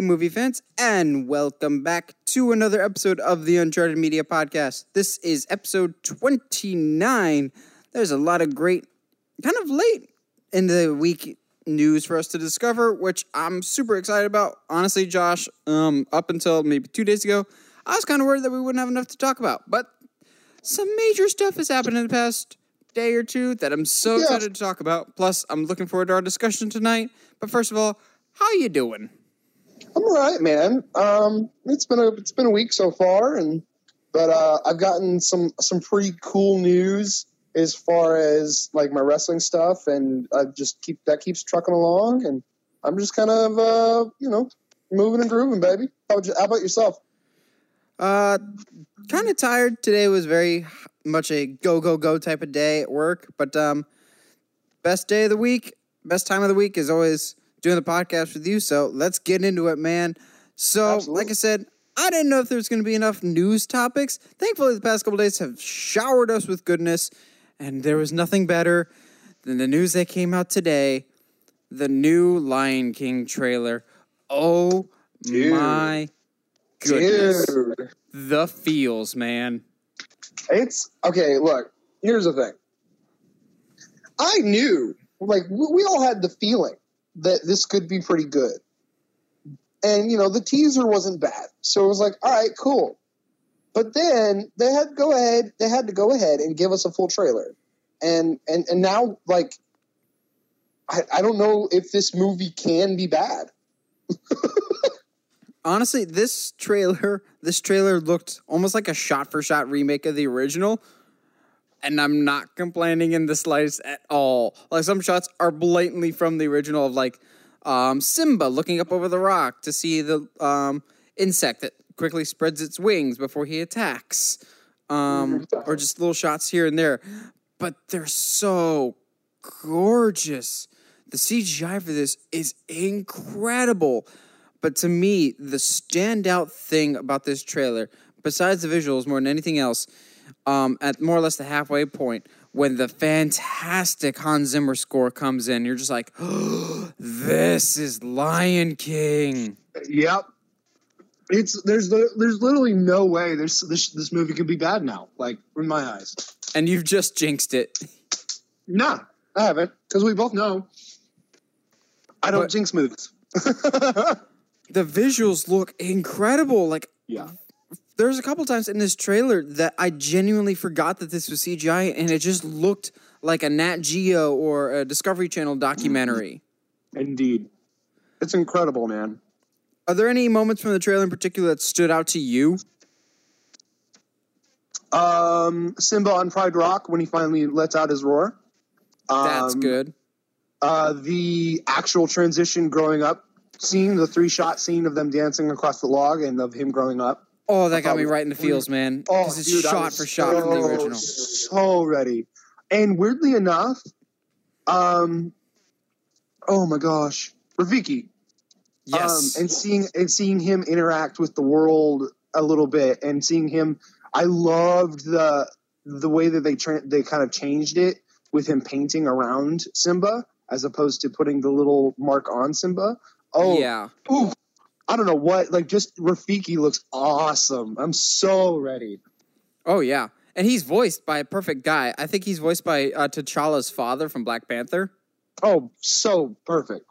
Hey, movie fans, and welcome back to another episode of the Uncharted Media Podcast. This is episode 29. There's a lot of great, kind of late in the week news for us to discover, which I'm super excited about. Honestly, Josh, um, up until maybe two days ago, I was kind of worried that we wouldn't have enough to talk about, but some major stuff has happened in the past day or two that I'm so Yeah. excited to talk about. Plus, I'm looking forward to our discussion tonight. But first of all, how you doing? I'm all right, man. Um, it's been a it's been a week so far, and but uh, I've gotten some some pretty cool news as far as like my wrestling stuff, and I just keep that keeps trucking along, and I'm just kind of uh, you know moving and grooving, baby. How about, you, how about yourself? Uh, kind of tired. Today was very much a go go go type of day at work. But um, best day of the week, best time of the week is always doing the podcast with you. So let's get into it, man. So, Absolutely. like I said, I didn't know if there's going to be enough news topics. Thankfully, the past couple days have showered us with goodness, and there was nothing better than the news that came out today. The new Lion King trailer. Oh Dude. my goodness Dude, the feels, man. it's okay. Look, here's the thing. I knew, like, we all had the feeling that this could be pretty good. And, you know, the teaser wasn't bad. So it was like, all right, cool. But then they had to go ahead, they had to go ahead and give us a full trailer. And and and now like I, I don't know if this movie can be bad. Honestly, this trailer, this trailer looked almost like a shot-for-shot remake of the original, and I'm not complaining in the slightest at all. Like some shots are blatantly from the original of like um, Simba looking up over the rock to see the um, insect that quickly spreads its wings before he attacks, um, or just little shots here and there. But they're so gorgeous. The CGI for this is incredible. But to me, the standout thing about this trailer, besides the visuals more than anything else, um, at more or less the halfway point, when the fantastic Hans Zimmer score comes in, you're just like, this is Lion King. Yep. It's there's there's literally no way this this this movie can be bad now. Like in my eyes. And you've just jinxed it. Nah, I haven't because we both know I don't But- jinx movies. The visuals look incredible. Like, yeah. There's a couple times in this trailer that I genuinely forgot that this was CGI and it just looked like a Nat Geo or a Discovery Channel documentary. Indeed. It's incredible, man. Are there any moments from the trailer in particular that stood out to you? Um, Simba on Pride Rock when he finally lets out his roar. Um, That's good. Uh, the actual transition growing up scene, the three shot scene of them dancing across the log and of him growing up. Oh, that got me right in the feels, man. Oh, it's dude, shot for shot from the original. So ready. And weirdly enough, um, oh my gosh, Rafiki. Yes. Um, and seeing and seeing him interact with the world a little bit, and seeing him, I loved the the way that they tra- they kind of changed it with him painting around Simba as opposed to putting the little mark on Simba. Oh, yeah. oof. I don't know what, like just Rafiki looks awesome. I'm so ready. Oh, yeah. And he's voiced by a perfect guy. I think he's voiced by uh, T'Challa's father from Black Panther. Oh, so perfect.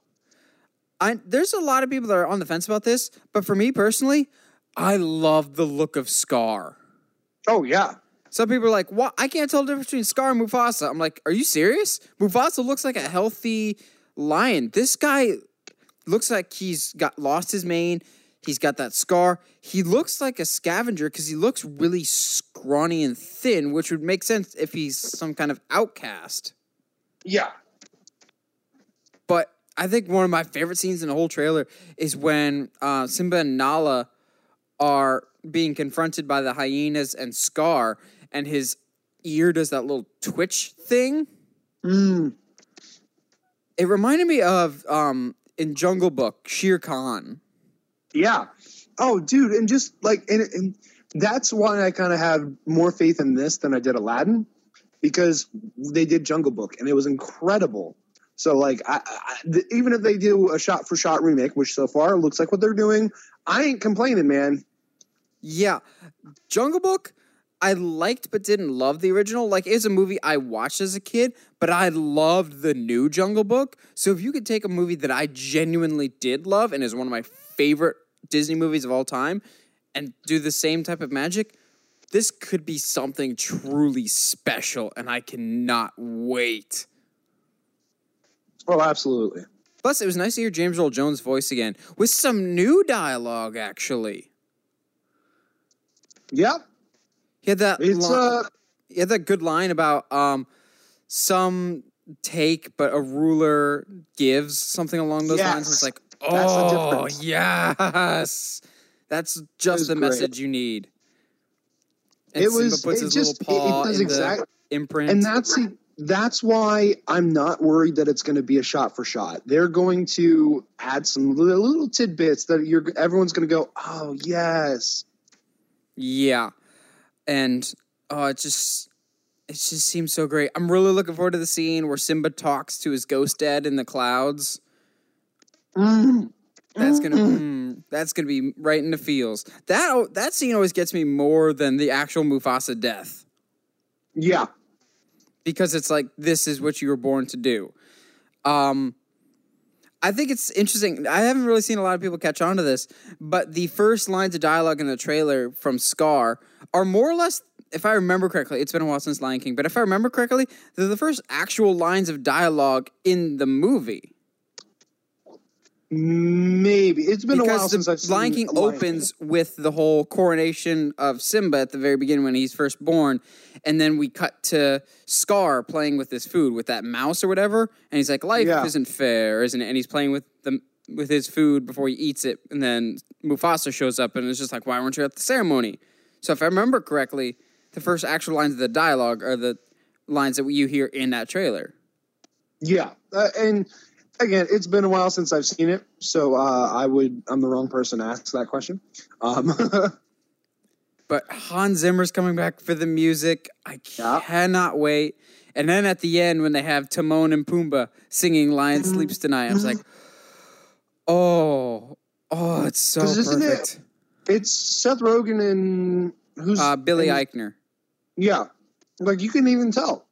I, there's a lot of people that are on the fence about this, but for me personally, I love the look of Scar. Oh yeah. Some people are like, "What? I can't tell the difference between Scar and Mufasa." I'm like, "Are you serious? Mufasa looks like a healthy lion. This guy looks like he's got lost his mane. He's got that scar. He looks like a scavenger because he looks really scrawny and thin, which would make sense if he's some kind of outcast." Yeah. But I think one of my favorite scenes in the whole trailer is when uh, Simba and Nala are being confronted by the hyenas and Scar, and his ear does that little twitch thing. Mm. It reminded me of um, in Jungle Book, Shere Khan. Yeah. Oh, dude, and just like, and, and that's why I kind of have more faith in this than I did Aladdin, because they did Jungle Book, and it was incredible So like, I, I, th- even if they do a shot for shot remake, which so far looks like what they're doing, I ain't complaining, man. Yeah, Jungle Book. I liked but didn't love the original. Like it's a movie I watched as a kid, but I loved the new Jungle Book. So if you could take a movie that I genuinely did love and is one of my favorite Disney movies of all time and do the same type of magic, this could be something truly special and I cannot wait. Oh, absolutely. Plus, it was nice to hear James Earl Jones' voice again with some new dialogue, actually. Yeah, He had that. it's li- uh, he had that good line about um, some take, but a ruler gives something along those lines. Yes. It's like, That's the oh difference. yes, that's just the great. message you need. And It Simba was- puts it his just- little it- it does in exact- imprint. and that's that's why I'm not worried that it's going to be a shot for shot. They're going to add some little, little tidbits that you're everyone's going to go, oh yes, Yeah. And oh, it just it just seems so great. I'm really looking forward to the scene where Simba talks to his ghost dad in the clouds. Mm. That's gonna mm, that's gonna be right in the feels. That that scene always gets me more than the actual Mufasa death yeah, because it's like this is what you were born to do. Um, I think it's interesting. I haven't really seen a lot of people catch on to this, but the first lines of dialogue in the trailer from Scar are more or less, if I remember correctly, it's been a while since Lion King, but if I remember correctly, they're the first actual lines of dialogue in the movie. maybe it's been a while since I've seen Lion King Lion opens with the whole coronation of Simba at the very beginning when he's first born, and then we cut to Scar playing with his food with that mouse or whatever, and he's like, "Life Yeah. isn't fair, isn't it?" And he's playing with the with his food before he eats it, and then Mufasa shows up, and it's just like, "Why weren't you at the ceremony?" So if I remember correctly, the first actual lines of the dialogue are the lines that you hear in that trailer. Yeah, uh, and again, it's been a while since I've seen it, so uh, I would I'm the wrong person to ask that question. Um, But Hans Zimmer's coming back for the music. I Yeah. cannot wait. And then at the end, when they have Timon and Pumbaa singing "Lion. Sleeps Tonight," I was like, "Oh, oh, it's so isn't it- perfect." It's Seth Rogen and who's Uh, Billy and- Eichner. Yeah, like you can even tell.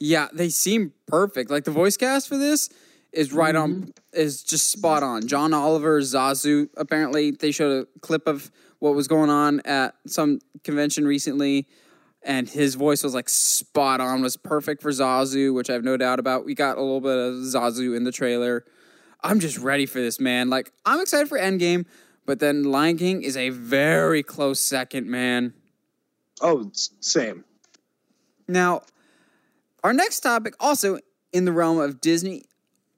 Yeah, they seem perfect. Like the voice cast for this is right Mm-hmm. on, is just spot on. John Oliver, Zazu. Apparently, they showed a clip of what was going on at some convention recently, and his voice was like spot on. Was perfect for Zazu, which I have no doubt about. We got a little bit of Zazu in the trailer. I'm just ready for this, man. Like I'm excited for Endgame, but then Lion King is a very close second, man. Oh, same. Now, our next topic, also in the realm of Disney,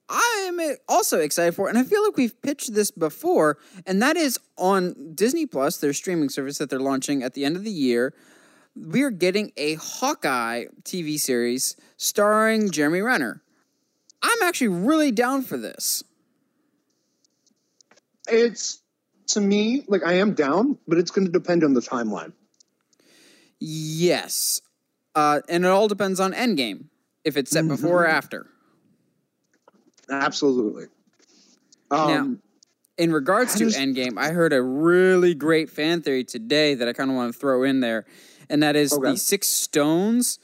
I am eh, also excited for, and I feel like we've pitched this before, and that is on Disney Plus, their streaming service that they're launching at the end of the year. We are getting a Hawkeye TV series starring Jeremy Renner. I'm actually really down for this. It's to me like I am down, but it's going to depend on the timeline. Yes. Uh, and it all depends on Endgame, if it's set before or after. Absolutely. Um, in regards to just- Endgame, I heard a really great fan theory today that I kind of want to throw in there, and that is Okay. the six stones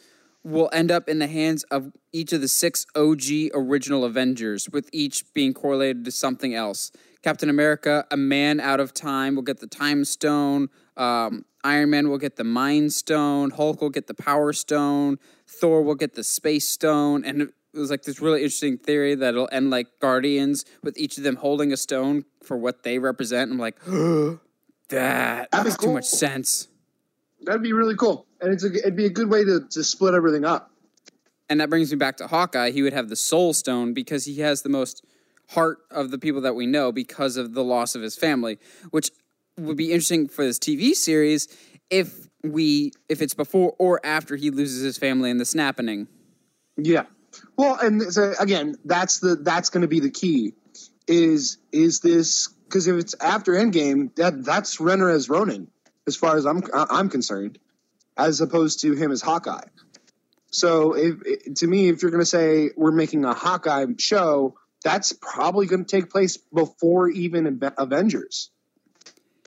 will end up in the hands of each of the six OG original Avengers, with each being correlated to something else. Captain America, a man out of time, will get the time stone. Um, Iron Man will get the mind stone. Hulk will get the power stone. Thor will get the space stone. And it was like this really interesting theory that it'll end like Guardians, with each of them holding a stone for what they represent. I'm like, that That'd be makes too much sense. that'd be really cool, and it's a, it'd be a good way to, to split everything up. And that brings me back to Hawkeye. He would have the Soul Stone because he has the most heart of the people that we know because of the loss of his family, which would be interesting for this TV series if we if it's before or after he loses his family in the snapping. Yeah. Well, and so again, that's the that's going to be the key. Is is this because if it's after Endgame, that that's Renner as Ronin, as far as I'm I'm concerned, as opposed to him as Hawkeye. So, if to me, if you're going to say we're making a Hawkeye show, that's probably going to take place before even Avengers.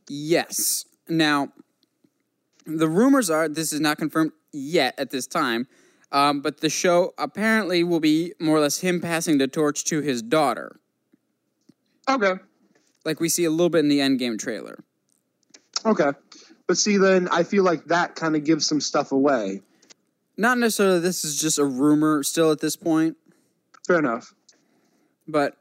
Yes. Now, the rumors are this is not confirmed yet at this time, um, but the show apparently will be more or less him passing the torch to his daughter. Okay. Like we see a little bit in the Endgame trailer. Okay. But see, then I feel like that kind of gives some stuff away. Not necessarily this is just a rumor still at this point. Fair enough. But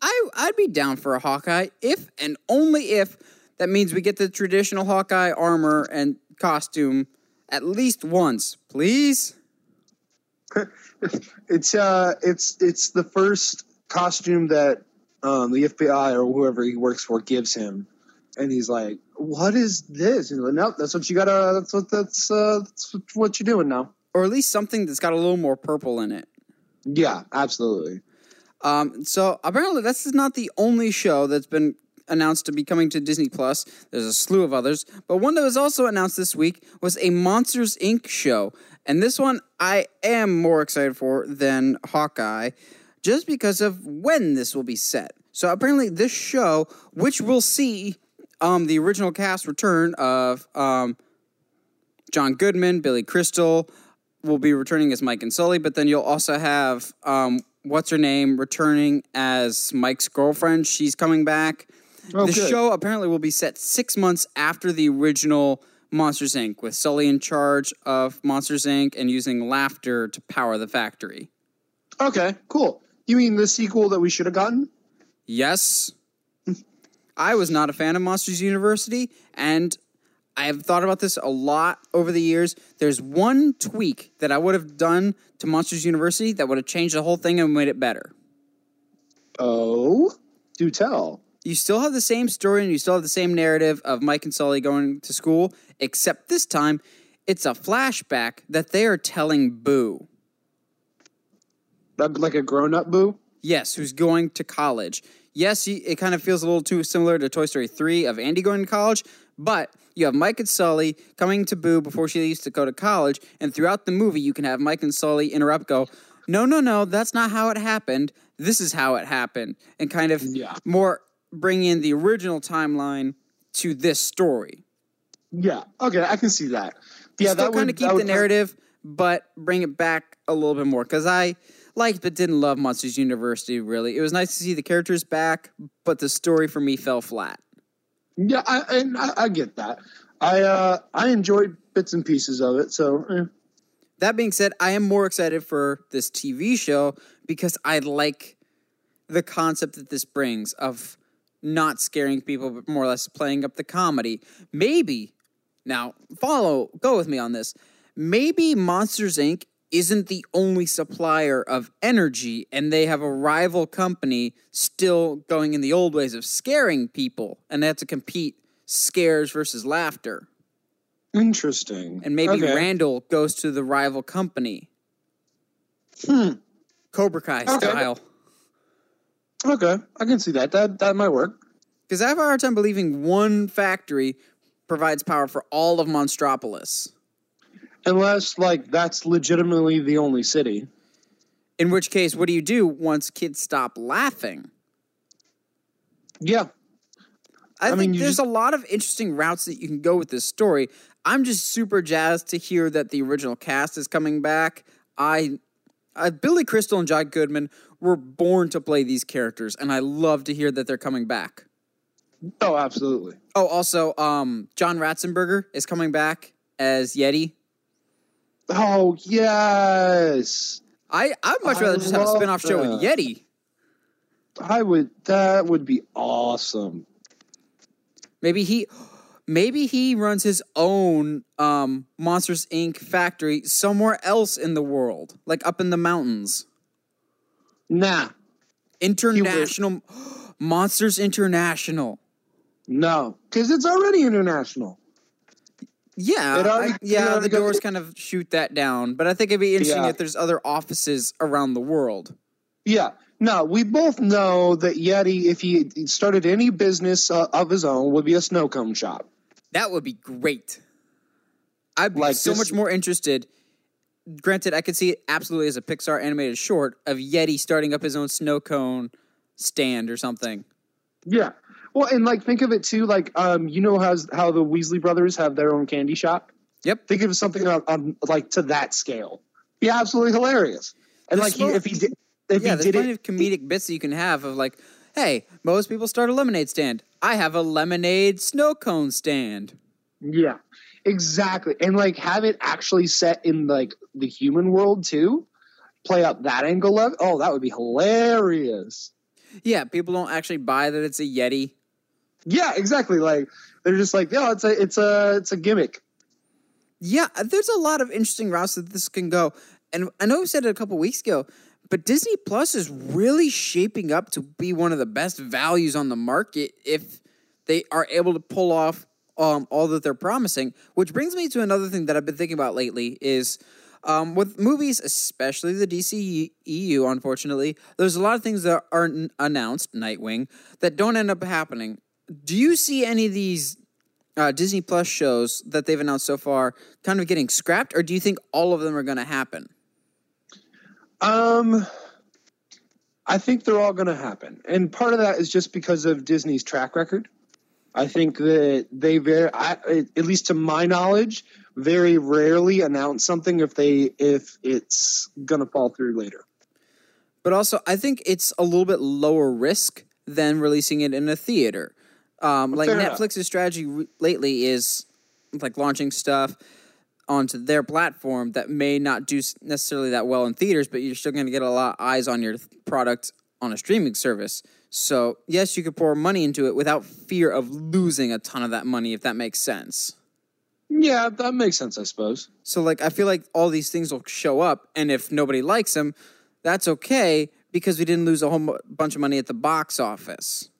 I I'd be down for a Hawkeye if and only if that means we get the traditional Hawkeye armor and costume at least once, please. it's uh it's it's the first costume that um, the FBI or whoever he works for gives him, and he's like, "What is this?" And like, "No, that's what you gotta. That's what that's uh, that's what you're doing now." Or at least something that's got a little more purple in it. Yeah, absolutely. Um, so apparently, this is not the only show that's been announced to be coming to Disney Plus. There's a slew of others, but one that was also announced this week was a Monsters Inc. show, and this one I am more excited for than Hawkeye, just because of when this will be set. So apparently, this show, which will see um, the original cast return of um, John Goodman, Billy Crystal, will be returning as Mike and Sully, but then you'll also have um, what's her name returning as Mike's girlfriend. She's coming back. Oh, the good. show apparently will be set six months after the original Monsters Inc., with Sully in charge of Monsters Inc. and using laughter to power the factory. Okay, cool. You mean the sequel that we should have gotten? Yes. I was not a fan of Monsters University, and I have thought about this a lot over the years. There's one tweak that I would have done to Monsters University that would have changed the whole thing and made it better. Oh, do tell you still have the same story and you still have the same narrative of Mike and Sully going to school, except this time it's a flashback that they are telling Boo. Like a grown up Boo? Yes, who's going to college. Yes, it kind of feels a little too similar to Toy Story 3 of Andy going to college, but you have Mike and Sully coming to Boo before she leaves to go to college, and throughout the movie, you can have Mike and Sully interrupt, go, no, no, no, that's not how it happened. This is how it happened. And kind of yeah. more bring in the original timeline to this story. Yeah. Okay, I can see that. Yeah, Still that kind of keep the narrative, but bring it back a little bit more because I liked but didn't love Monsters University. Really, it was nice to see the characters back, but the story for me fell flat. Yeah, I, and I, I get that. I uh, I enjoyed bits and pieces of it. So. Eh. That being said, I am more excited for this TV show because I like the concept that this brings of not scaring people, but more or less playing up the comedy. Maybe, now follow, go with me on this. Maybe Monsters Inc. isn't the only supplier of energy, and they have a rival company still going in the old ways of scaring people, and they have to compete scares versus laughter. Interesting. And maybe okay. Randall goes to the rival company. Hmm. Cobra Kai okay. style. Okay, I can see that. That that might work. Because I have a hard time believing one factory provides power for all of Monstropolis. Unless, like, that's legitimately the only city. In which case, what do you do once kids stop laughing? Yeah. I, I think mean, there's just... a lot of interesting routes that you can go with this story. I'm just super jazzed to hear that the original cast is coming back. I, I Billy Crystal and John Goodman were born to play these characters, and I love to hear that they're coming back. Oh, absolutely. Oh, also, um, John Ratzenberger is coming back as Yeti. Oh yes. I I'd much rather just have a spin-off that. show with Yeti. I would. That would be awesome. Maybe he, maybe he runs his own um, Monsters Inc. factory somewhere else in the world, like up in the mountains. Nah. International Monsters International. No, because it's already international. Yeah, already, I, yeah. The doors kind of shoot that down, but I think it'd be interesting yeah. if there's other offices around the world. Yeah, no, we both know that Yeti, if he started any business uh, of his own, would be a snow cone shop. That would be great. I'd be like so this, much more interested granted, I could see it absolutely as a Pixar animated short of Yeti starting up his own snow cone stand or something. Yeah. Well, and like think of it too, like um, you know how how the Weasley brothers have their own candy shop. Yep. Think of something on, on like to that scale. Yeah, absolutely hilarious. And There's like he, if he did, if yeah, he there's did plenty it, of comedic bits that you can have of like, hey, most people start a lemonade stand. I have a lemonade snow cone stand. yeah, exactly. And like have it actually set in like the human world too. Play up that angle of oh, that would be hilarious. Yeah, people don't actually buy that it's a Yeti. Yeah, exactly. Like they're just like, yeah, it's a it's a it's a gimmick. Yeah, there's a lot of interesting routes that this can go. And I know we said it a couple weeks ago, but Disney Plus is really shaping up to be one of the best values on the market if they are able to pull off um, all that they're promising. Which brings me to another thing that I've been thinking about lately is um, with movies, especially the DCEU, unfortunately, there's a lot of things that aren't announced, Nightwing, that don't end up happening. Do you see any of these uh, Disney Plus shows that they've announced so far kind of getting scrapped, or do you think all of them are going to happen? Um, I think they're all going to happen, and part of that is just because of Disney's track record. I think that they very, I, at least to my knowledge, very rarely announce something if they if it's going to fall through later. But also, I think it's a little bit lower risk than releasing it in a theater. Um, like enough. Netflix's strategy re- lately is like launching stuff onto their platform that may not do necessarily that well in theaters, but you're still going to get a lot of eyes on your th- product on a streaming service. So yes, you could pour money into it without fear of losing a ton of that money, if that makes sense. Yeah, that makes sense, I suppose. So like I feel like all these things will show up, and if nobody likes them, that's okay because we didn't lose a whole bunch of money at the box office.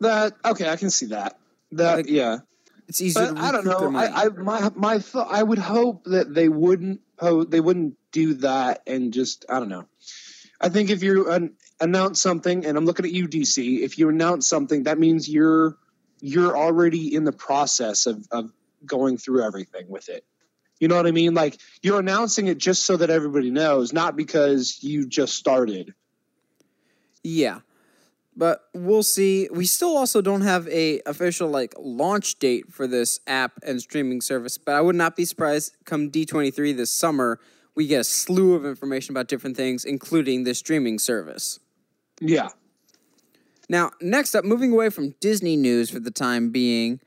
That okay, I can see that. That Like, yeah. It's easier but I don't know. I, I my my th- I would hope that they wouldn't po- they wouldn't do that and just I don't know. I think if you an- announce something, and I'm looking at you, DC, if you announce something, that means you're you're already in the process of of going through everything with it. You know what I mean? Like you're announcing it just so that everybody knows, not because you just started. yeah, but we'll see. We still also don't have a official like launch date for this app and streaming service, but I would not be surprised come D23 this summer we get a slew of information about different things, including the streaming service. Yeah. Now, next up, moving away from Disney news for the time being,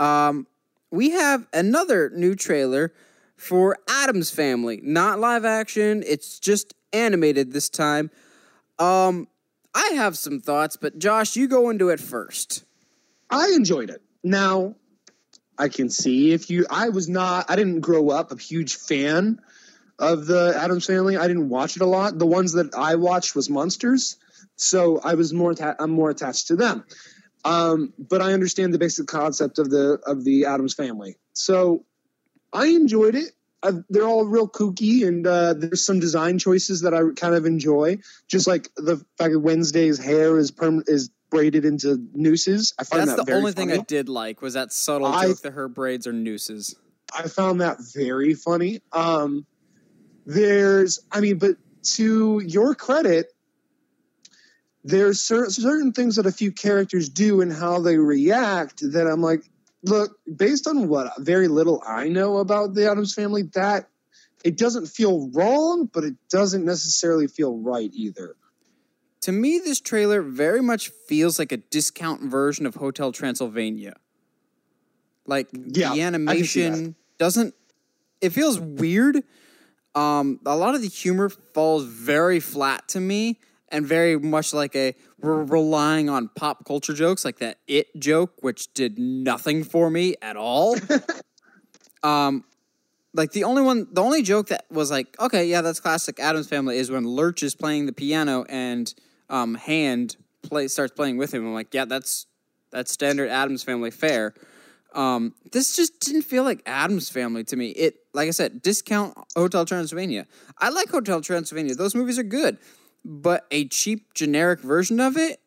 um, we have another new trailer for Addams Family. Not live action, it's just animated this time. Um, I have some thoughts, but Josh, you go into it first. I enjoyed it. Now, I can see if you. I was not. I didn't grow up a huge fan of the Addams Family. I didn't watch it a lot. The ones that I watched was Monsters, so I was more. I'm more attached to them. Um, but I understand the basic concept of the of the Addams Family. So I enjoyed it. I they're all real kooky, and uh, there's some design choices that I kind of enjoy. Just like the fact that Wednesday's hair is perm- is braided into nooses. I find That's that the very only thing. I did like was that subtle I- joke that her braids are nooses. I found that very funny. Um, there's, I mean, but to your credit, there's cer- certain things that a few characters do and how they react that I'm like, look, based on what very little I know about the Addams family, that it doesn't feel wrong, but it doesn't necessarily feel right either. To me, this trailer very much feels like a discount version of Hotel Transylvania. Like Yeah, the animation doesn't. It feels weird. Um, a lot of the humor falls very flat to me, and very much like a we're relying on pop culture jokes, like that "it" joke, which did nothing for me at all. um, like the only one, the only joke that was like, okay, yeah, that's classic Addams Family is when Lurch is playing the piano and um, Hand play starts playing with him. I'm like, yeah, that's that's standard Addams Family fare. Um, this just didn't feel like Addams Family to me. It, like I said, discount Hotel Transylvania. I like Hotel Transylvania; those movies are good, but a cheap, generic version of it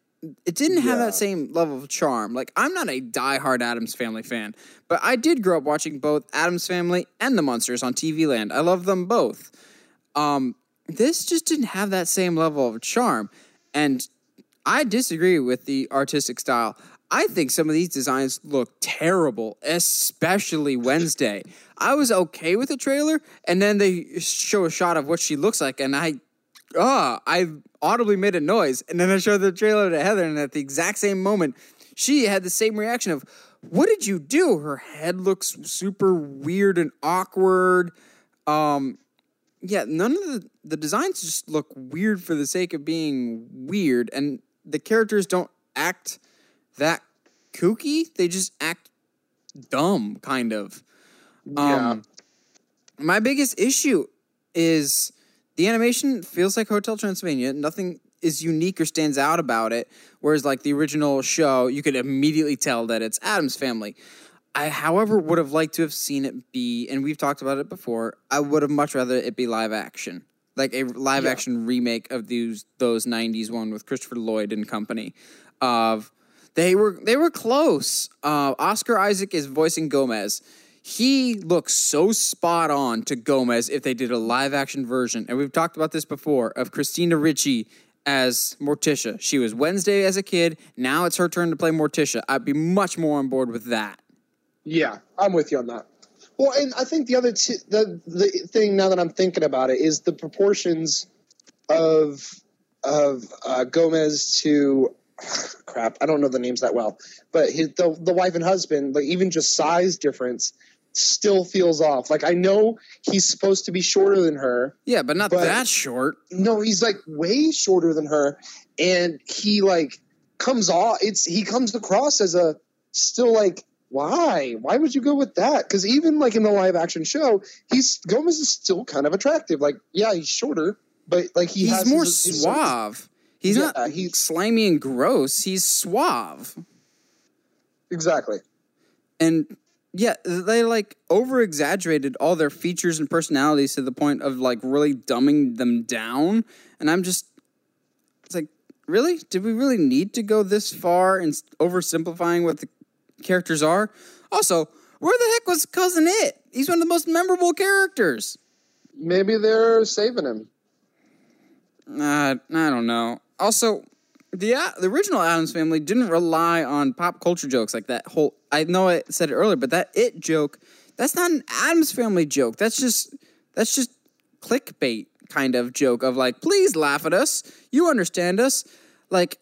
it didn't have Yeah. that same level of charm. Like I'm not a diehard Addams Family fan, but I did grow up watching both Addams Family and The Munsters on TV Land. I love them both. Um, this just didn't have that same level of charm, and I disagree with the artistic style. I think some of these designs look terrible, especially Wednesday. I was okay with the trailer, and then they show a shot of what she looks like, and I, ah, I audibly made a noise, and then I showed the trailer to Heather, and at the exact same moment, she had the same reaction of, "What did you do?" Her head looks super weird and awkward. Um, yeah, none of the the designs just look weird for the sake of being weird, and the characters don't act that kooky. They just act dumb, kind of. Yeah. Um, my biggest issue is the animation feels like Hotel Transylvania. Nothing is unique or stands out about it. Whereas, like the original show, you could immediately tell that it's Addams family. I, however, would have liked to have seen it be, and we've talked about it before. I would have much rather it be live action, like a live Yeah. action remake of those those '90s one with Christopher Lloyd and company. Of they were they were close. Uh, Oscar Isaac is voicing Gomez. He looks so spot on to Gomez if they did a live action version. And we've talked about this before of Christina Ricci as Morticia. She was Wednesday as a kid. Now it's her turn to play Morticia. I'd be much more on board with that. Yeah, I'm with you on that. Well, and I think the other t- the the thing now that I'm thinking about it is the proportions of of uh, Gomez to crap. I don't know the names that well, but his, the the wife and husband, like even just size difference, still feels off. Like I know he's supposed to be shorter than her. Yeah, but not But- that short. No, he's like way shorter than her, and he like comes off. It's he comes across as a still like why? Why would you go with that? Because even like in the live action show, he's Gomez is still kind of attractive. Like yeah, he's shorter, but like he He's has more his- his- suave. He's Yeah, not he's- slimy and gross. He's suave. exactly. and yeah, they like over exaggerated all their features and personalities to the point of like really dumbing them down. And I'm just, it's like, really? Did we really need to go this far in oversimplifying what the characters are? Also, where the heck was Cousin It? He's one of the most memorable characters. Maybe they're saving him. Uh, I don't know. Also, the uh, the original Addams Family didn't rely on pop culture jokes like that whole. I know I said it earlier, but that it joke, that's not an Addams Family joke. That's just that's just clickbait kind of joke of like, please laugh at us. You understand us. Like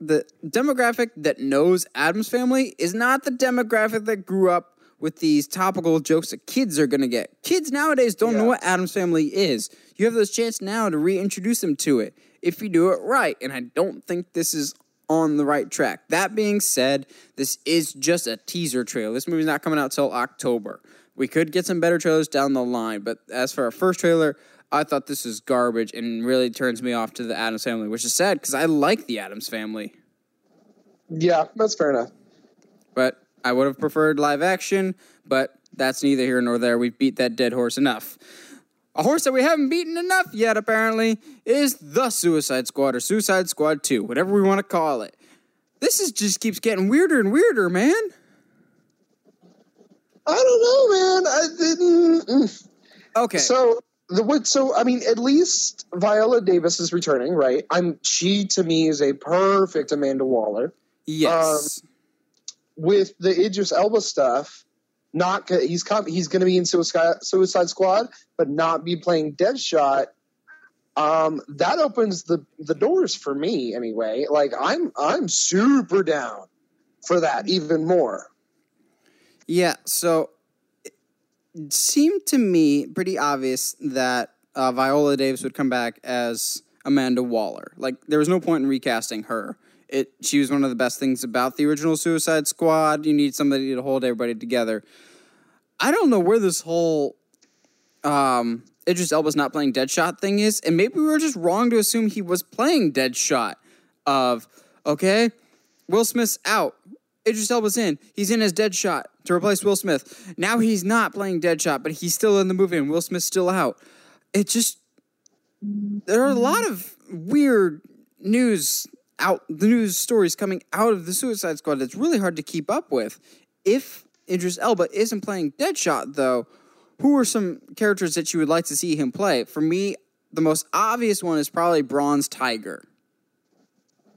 the demographic that knows Addams Family is not the demographic that grew up with these topical jokes that kids are gonna get. Kids nowadays don't know what Addams Family is. You have this chance now to reintroduce them to it if you do it right. And I don't think this is on the right track. That being said, this is just a teaser trailer. This movie's not coming out till October. We could get some better trailers down the line, but as for our first trailer, I thought this was garbage and really turns me off to the Addams Family, which is sad because I like the Addams Family. Yeah, that's fair enough. But I would have preferred live action, but that's neither here nor there. We've beat that dead horse enough. A horse that we haven't beaten enough yet, apparently, is the Suicide Squad or Suicide Squad 2, whatever we want to call it. This is just keeps getting weirder and weirder, man. I don't know, man. I didn't. mm. Okay. So the what? So I mean, at least Viola Davis is returning, right? I'm. She to me is a perfect Amanda Waller. yes. With the Idris Elba stuff, not he's he's going to be in Suicide Suicide Squad, but not be playing Deadshot. Um, that opens the the doors for me anyway. Like I'm I'm super down for that even more. Yeah, so it seemed to me pretty obvious that uh, Viola Davis would come back as Amanda Waller. Like there was no point in recasting her. It she was one of the best things about the original Suicide Squad. You need somebody to hold everybody together. I don't know where this whole um Idris Elba's not playing Deadshot thing is, and maybe we were just wrong to assume he was playing Deadshot. Of okay, Will Smith's out. Idris Elba's in. He's in as Deadshot to replace Will Smith. Now he's not playing Deadshot, but he's still in the movie, and Will Smith's still out. It just there are a lot of weird news out the news stories coming out of the Suicide Squad that's really hard to keep up with. If Idris Elba isn't playing Deadshot, though, who are some characters that you would like to see him play? For me, the most obvious one is probably Bronze Tiger.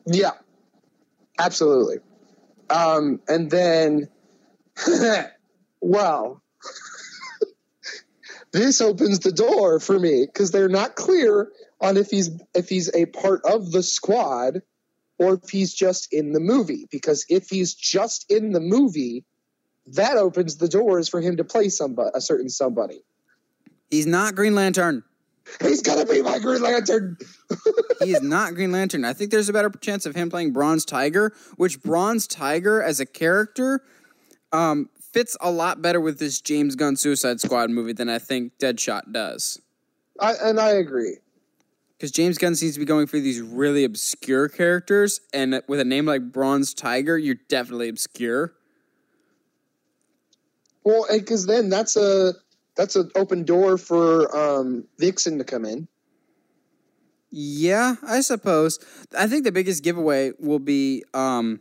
Yeah, absolutely. Um, and then, well, this opens the door for me because they're not clear on if he's if he's a part of the squad or if he's just in the movie. Because if he's just in the movie, that opens the doors for him to play somebody, a certain somebody. He's not Green Lantern. He's gonna be my Green Lantern. he is not Green Lantern. I think there's a better chance of him playing Bronze Tiger, which Bronze Tiger as a character um, fits a lot better with this James Gunn Suicide Squad movie than I think Deadshot does. I, and I agree. Because James Gunn seems to be going for these really obscure characters, and with a name like Bronze Tiger, you're definitely obscure. Well, because then that's a that's an open door for um, Vixen to come in. Yeah, I suppose. I think the biggest giveaway will be um,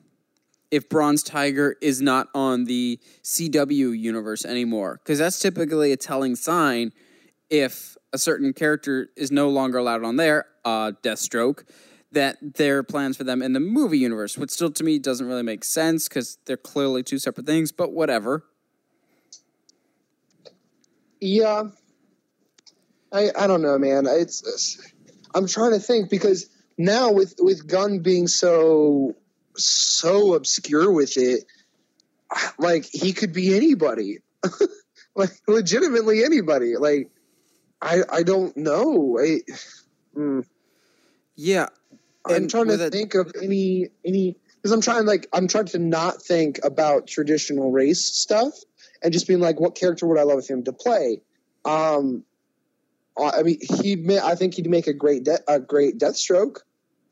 if Bronze Tiger is not on the CW universe anymore, because that's typically a telling sign if a certain character is no longer allowed on there, uh, Deathstroke, that there are plans for them in the movie universe, which still to me doesn't really make sense because they're clearly two separate things, but whatever. Yeah, I I don't know, man. It's, it's I'm trying to think because now with with Gunn being so so obscure with it, like he could be anybody, like legitimately anybody. Like I I don't know. I, mm. Yeah, I'm trying to think of any any because I'm trying like I'm trying to not think about traditional race stuff and just being like, what character would I love him to play? Um, I mean, he I think he'd make a great de- a great Deathstroke,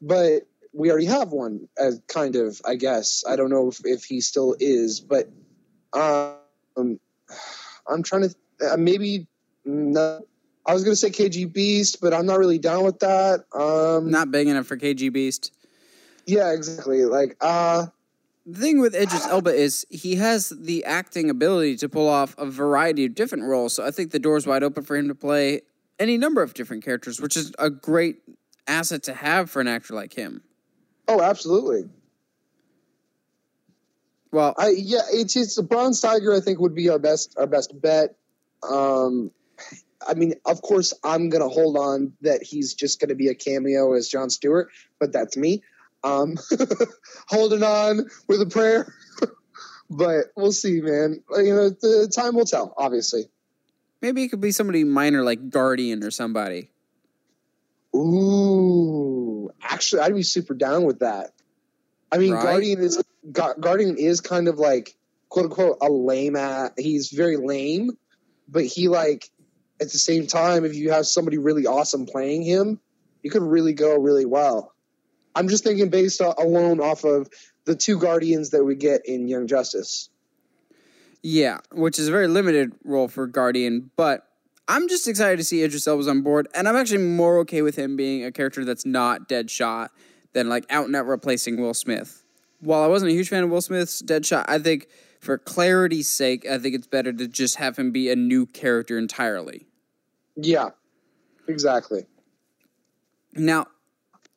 but we already have one as kind of I guess I don't know if, if he still is, but um, I'm trying to uh, maybe no, I was going to say KG Beast, but I'm not really down with that. Um, not big enough for KG Beast. Yeah, exactly. Like, uh, the thing with Idris Elba is he has the acting ability to pull off a variety of different roles. So I think the door's wide open for him to play any number of different characters, which is a great asset to have for an actor like him. Oh, absolutely. Well, I yeah, it's it's a Bronze Tiger. I think would be our best our best bet. Um, I mean, of course, I'm gonna hold on that he's just gonna be a cameo as John Stewart, but that's me. Um, holding on with a prayer, but we'll see, man. You know, the time will tell. Obviously, maybe it could be somebody minor like Guardian or somebody. Ooh, actually, I'd be super down with that. I mean, right? Guardian is Guardian is kind of like quote unquote a lame at. He's very lame, but he like at the same time, if you have somebody really awesome playing him, you could really go really well. I'm just thinking based alone off of the two Guardians that we get in Young Justice. Yeah, which is a very limited role for Guardian, but I'm just excited to see Idris Elba's on board, and I'm actually more okay with him being a character that's not Deadshot than like out and out replacing Will Smith. While I wasn't a huge fan of Will Smith's Deadshot, I think for clarity's sake, I think it's better to just have him be a new character entirely. Yeah, exactly. Now,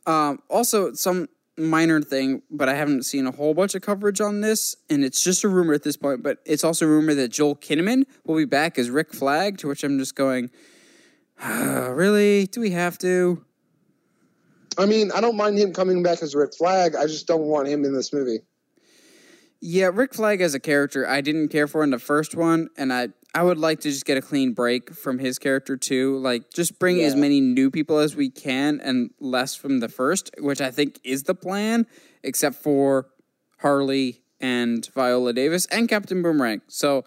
um, also, some minor thing, but I haven't seen a whole bunch of coverage on this, and it's just a rumor at this point. But it's also a rumor that Joel Kinnaman will be back as Rick Flag. To which I'm just going, uh, really? Do we have to? I mean, I don't mind him coming back as Rick Flag. I just don't want him in this movie. Yeah, Rick Flag as a character, I didn't care for in the first one, and I I would like to just get a clean break from his character too. Like, just bring yeah. as many new people as we can and less from the first, which I think is the plan, except for Harley and Viola Davis and Captain Boomerang. So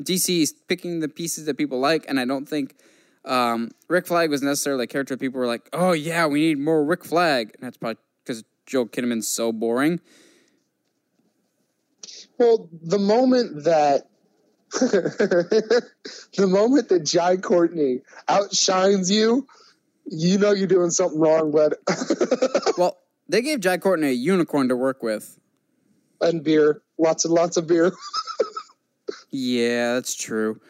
DC is picking the pieces that people like, and I don't think um, Rick Flag was necessarily a character people were like, oh yeah, we need more Rick Flag. And that's probably because Joe Kinnaman's so boring. Well, the moment that the moment that Jai Courtney outshines you, you know you're doing something wrong, bud. well, They gave Jai Courtney a unicorn to work with. And beer, lots and lots of beer. Yeah, that's true.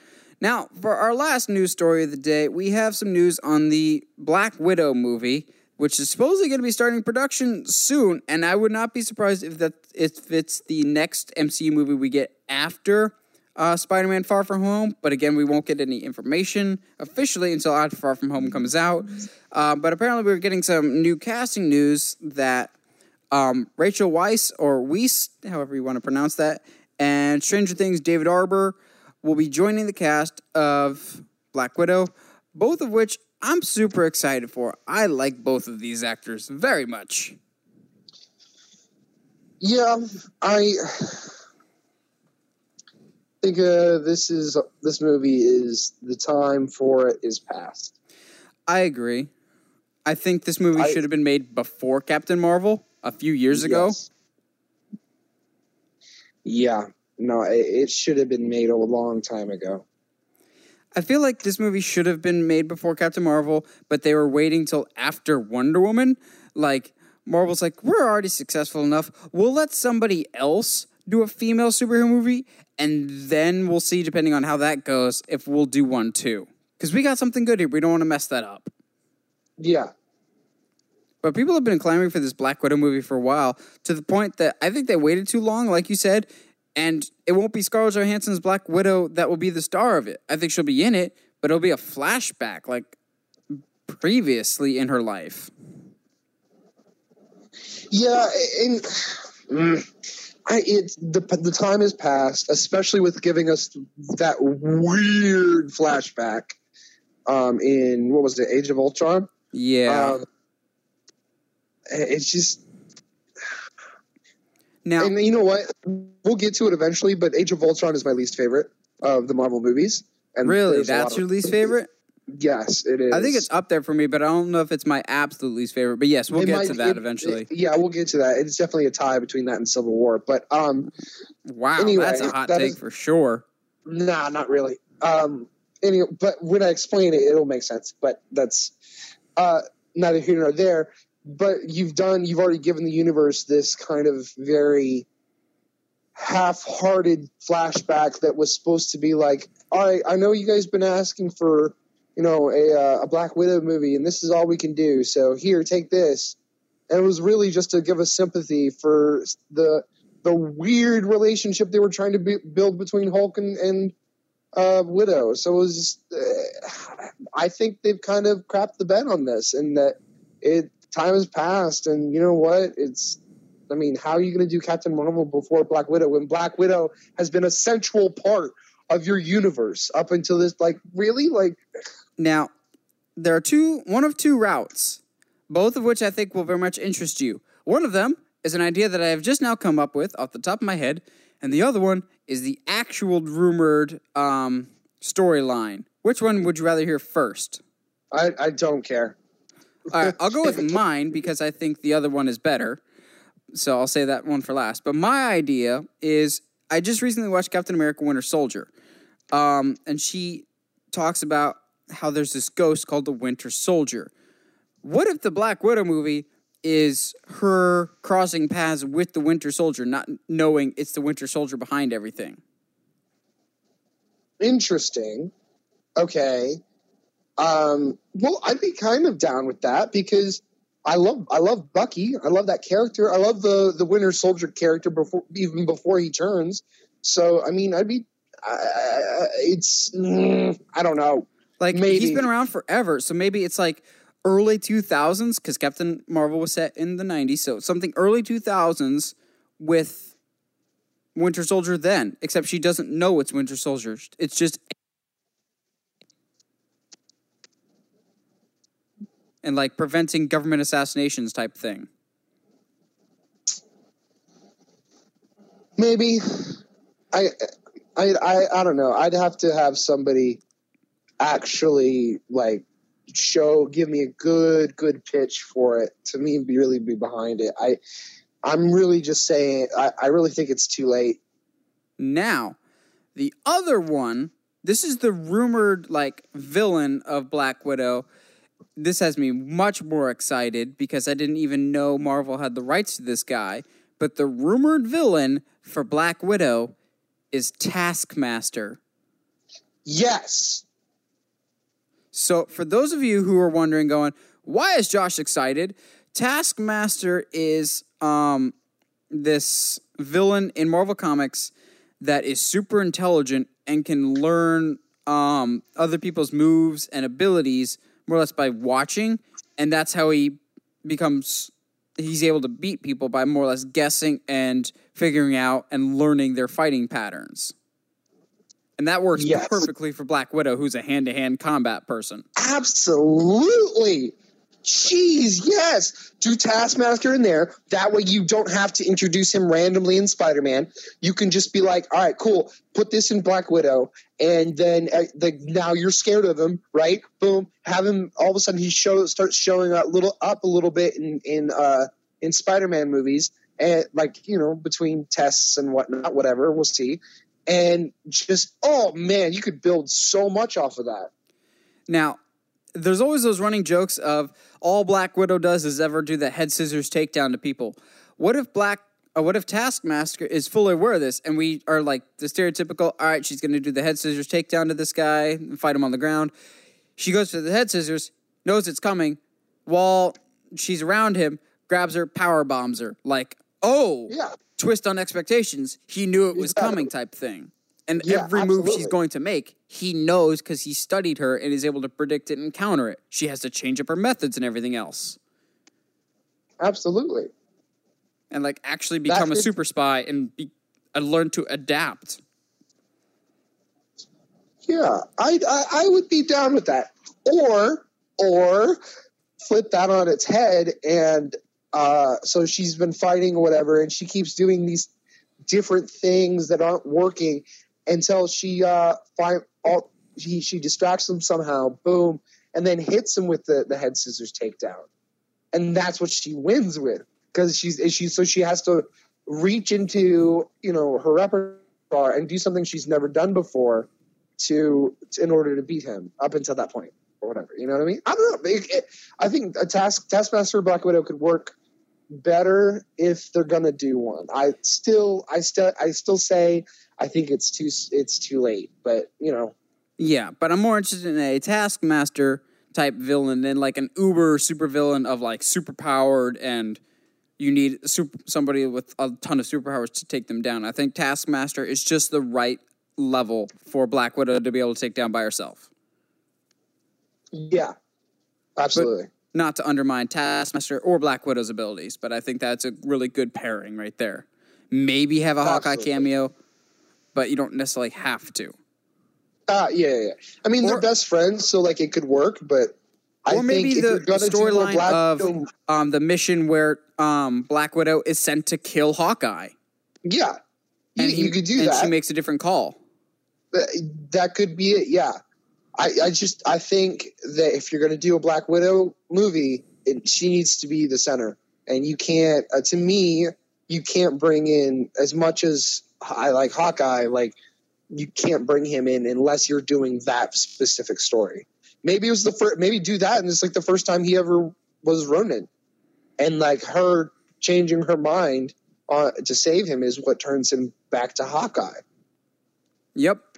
Now, for our last news story of the day, we have some news on the Black Widow movie, which is supposedly going to be starting production soon. And I would not be surprised if that if it's the next MCU movie we get after uh, Spider-Man: Far From Home. But again, we won't get any information officially until after Far From Home comes out. Uh, but apparently, we're getting some new casting news that um, Rachel Weisz or Weiss, however you want to pronounce that, and Stranger Things David Harbour will be joining the cast of Black Widow, both of which I'm super excited for. I like both of these actors very much. Yeah, I think uh, this is this movie is the time for it is past. I agree. I think this movie I- should have been made before Captain Marvel a few years ago. Yes. Yeah, no, it, it should have been made a long time ago. I feel like this movie should have been made before Captain Marvel, but they were waiting till after Wonder Woman. Like, Marvel's like, we're already successful enough. We'll let somebody else do a female superhero movie, and then we'll see, depending on how that goes, if we'll do one too. Because we got something good here. We don't want to mess that up. Yeah, But people have been clamoring for this Black Widow movie for a while to the point that I think they waited too long, like you said, and it won't be Scarlett Johansson's Black Widow that will be the star of it. I think she'll be in it, but it'll be a flashback like previously in her life. yeah, and mm, I, it's the the time has passed, especially with giving us that weird flashback um, in what was it, Age of Ultron. Yeah. Um, it's just now, and you know what? We'll get to it eventually, but Age of Ultron is my least favorite of the Marvel movies. And really, there's a lot that's your least favorite? Yes, it is. I think it's up there for me, but I don't know if it's my absolute least favorite. But yes, we'll It get might- to that it- eventually. it- yeah, we'll get to that. It's definitely a tie between that and Civil War. But um, wow, anyway, that's a hot that take is- for sure. nah, not really. Um, anyway, but when I explain it, it'll make sense. But that's uh, neither here nor there. But you've done, you've already given the universe this kind of very half-hearted flashback that was supposed to be like, all right, I know you guys been asking for, you know, a uh, a Black Widow movie, and this is all we can do. So here, take this. And it was really just to give us sympathy for the the weird relationship they were trying to be, build between Hulk and, and uh, Widow. So it was, just, uh, I think they've kind of crapped the bed on this, and that it time has passed, and you know what? It's, I mean, how are you going to do Captain Marvel before Black Widow when Black Widow has been a central part of your universe up until this? Like, really? Like, Now, there are two, one of two routes, both of which I think will very much interest you. One of them is an idea that I have just now come up with off the top of my head, and the other one is the actual rumored um, storyline. Which one would you rather hear first? I, I don't care. All right, I'll go with mine because I think the other one is better. So I'll say that one for last. But my idea is I just recently watched Captain America Winter Soldier. Um, and she talks about how there's this ghost called the Winter Soldier. What if the Black Widow movie is her crossing paths with the Winter Soldier, not knowing it's the Winter Soldier behind everything? interesting. Okay. Um, well, I'd be kind of down with that because I love I love Bucky. I love that character. I love the the Winter Soldier character before even before he turns. So I mean, I'd be. Uh, it's mm, I don't know. Like he's been around forever, so maybe it's like early 2000s because Captain Marvel was set in the 90s, so something early 2000s with Winter Soldier then, except she doesn't know it's Winter Soldier. It's just and like preventing government assassinations type thing. Maybe I I I I don't know. I'd have to have somebody actually like show give me a good good pitch for it to me be really be behind it. I I'm really just saying I, I really think it's too late. Now, the other one, this is the rumored like villain of Black Widow. this has me much more excited because I didn't even know Marvel had the rights to this guy. But the rumored villain for Black Widow is Taskmaster. Yes. So, for those of you who are wondering, going, why is Josh excited? Taskmaster is um, this villain in Marvel Comics that is super intelligent and can learn um, other people's moves and abilities more or less by watching, and that's how he becomes. He's able to beat people by more or less guessing and figuring out and learning their fighting patterns. And that works Yes. perfectly for Black Widow, who's a hand to hand combat person. Absolutely. Jeez, yes. Do Taskmaster in there. That way you don't have to introduce him randomly in Spider Man. You can just be like, all right, cool. Put this in Black Widow. And then uh, the, now you're scared of him, right? Boom. Have him all of a sudden he show, starts showing a little up a little bit in, in, uh, in Spider Man movies. And like, you know, between tests and whatnot, whatever, we'll see. And just, oh man, you could build so much off of that. Now, there's always those running jokes of all Black Widow does is ever do the head scissors takedown to people. What if Black, uh, what if Taskmaster is fully aware of this, and we are like the stereotypical? All right, she's going to do the head scissors takedown to this guy and fight him on the ground. She goes for the head scissors, knows it's coming. While she's around him, grabs her, power bombs her. Like, oh, Yeah. Twist on expectations. He knew it was Exactly. coming, type thing. And Yeah, every move she's going to make, he knows because he studied her and is able to predict it and counter it. She has to change up her methods and everything else, Absolutely. and like actually become a super spy and be, uh, learn to adapt. Yeah, I, I I would be down with that. Or or flip that on its head and uh, so she's been fighting or whatever, and she keeps doing these different things that aren't working until she uh find all she she distracts them somehow, boom, and then hits him with the the head scissors takedown, and that's what she wins with because she's she so she has to reach into you know her repertoire and do something she's never done before to in order to beat him up until that point or whatever. You know what I mean? I don't know. It- it- I think a task Taskmaster Black Widow could work better if they're gonna do one. I still, I still, I still say I think it's too it's too late. But you know, Yeah, but I'm more interested in a Taskmaster type villain than like an uber super villain of like super powered and you need super, somebody with a ton of superpowers to take them down. I think Taskmaster is just the right level for Black Widow to be able to take down by herself. yeah, absolutely. Not to undermine Taskmaster or Black Widow's abilities, but I think that's a really good pairing right there. Maybe have a Hawkeye cameo, but you don't necessarily have to. Uh, yeah, yeah, yeah. I mean, Or- they're best friends, so like it could work. But I maybe think if the you're gonna do a storyline Black of Widow- um, the mission where um, Black Widow is sent to kill Hawkeye, yeah, you, and he- you could do and that. she makes a different call. That could be it. Yeah, I, I just I think that if you're going to do a Black Widow movie, it, she needs to be the center, and you can't. Uh, to me, you can't bring in as much as I like Hawkeye. Like you can't bring him in unless you're doing that specific story. Maybe it was the first. Maybe do that, and it's like the first time he ever was Ronin, and like her changing her mind uh, to save him is what turns him back to Hawkeye. Yep.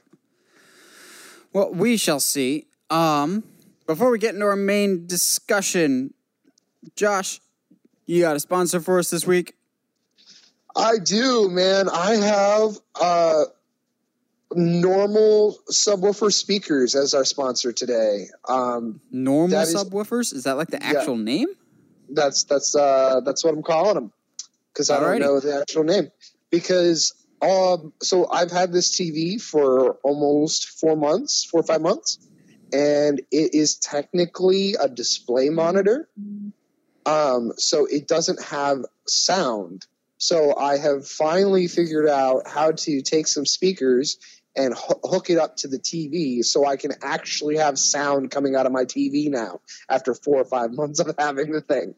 Well, we shall see. Um, before we get into our main discussion, Josh, you got a sponsor for us this week? I do, man. I have uh, normal subwoofer speakers as our sponsor today. Um, Normal is- subwoofers? Is that like the Yeah. actual name? that's that's uh, that's what I'm calling them because I don't know the actual name. Because um, so I've had this TV for almost four months, four or five months, and it is technically a display monitor. Um, so it doesn't have sound. So I have finally figured out how to take some speakers and ho- hook it up to the TV so I can actually have sound coming out of my TV now after four or five months of having the thing.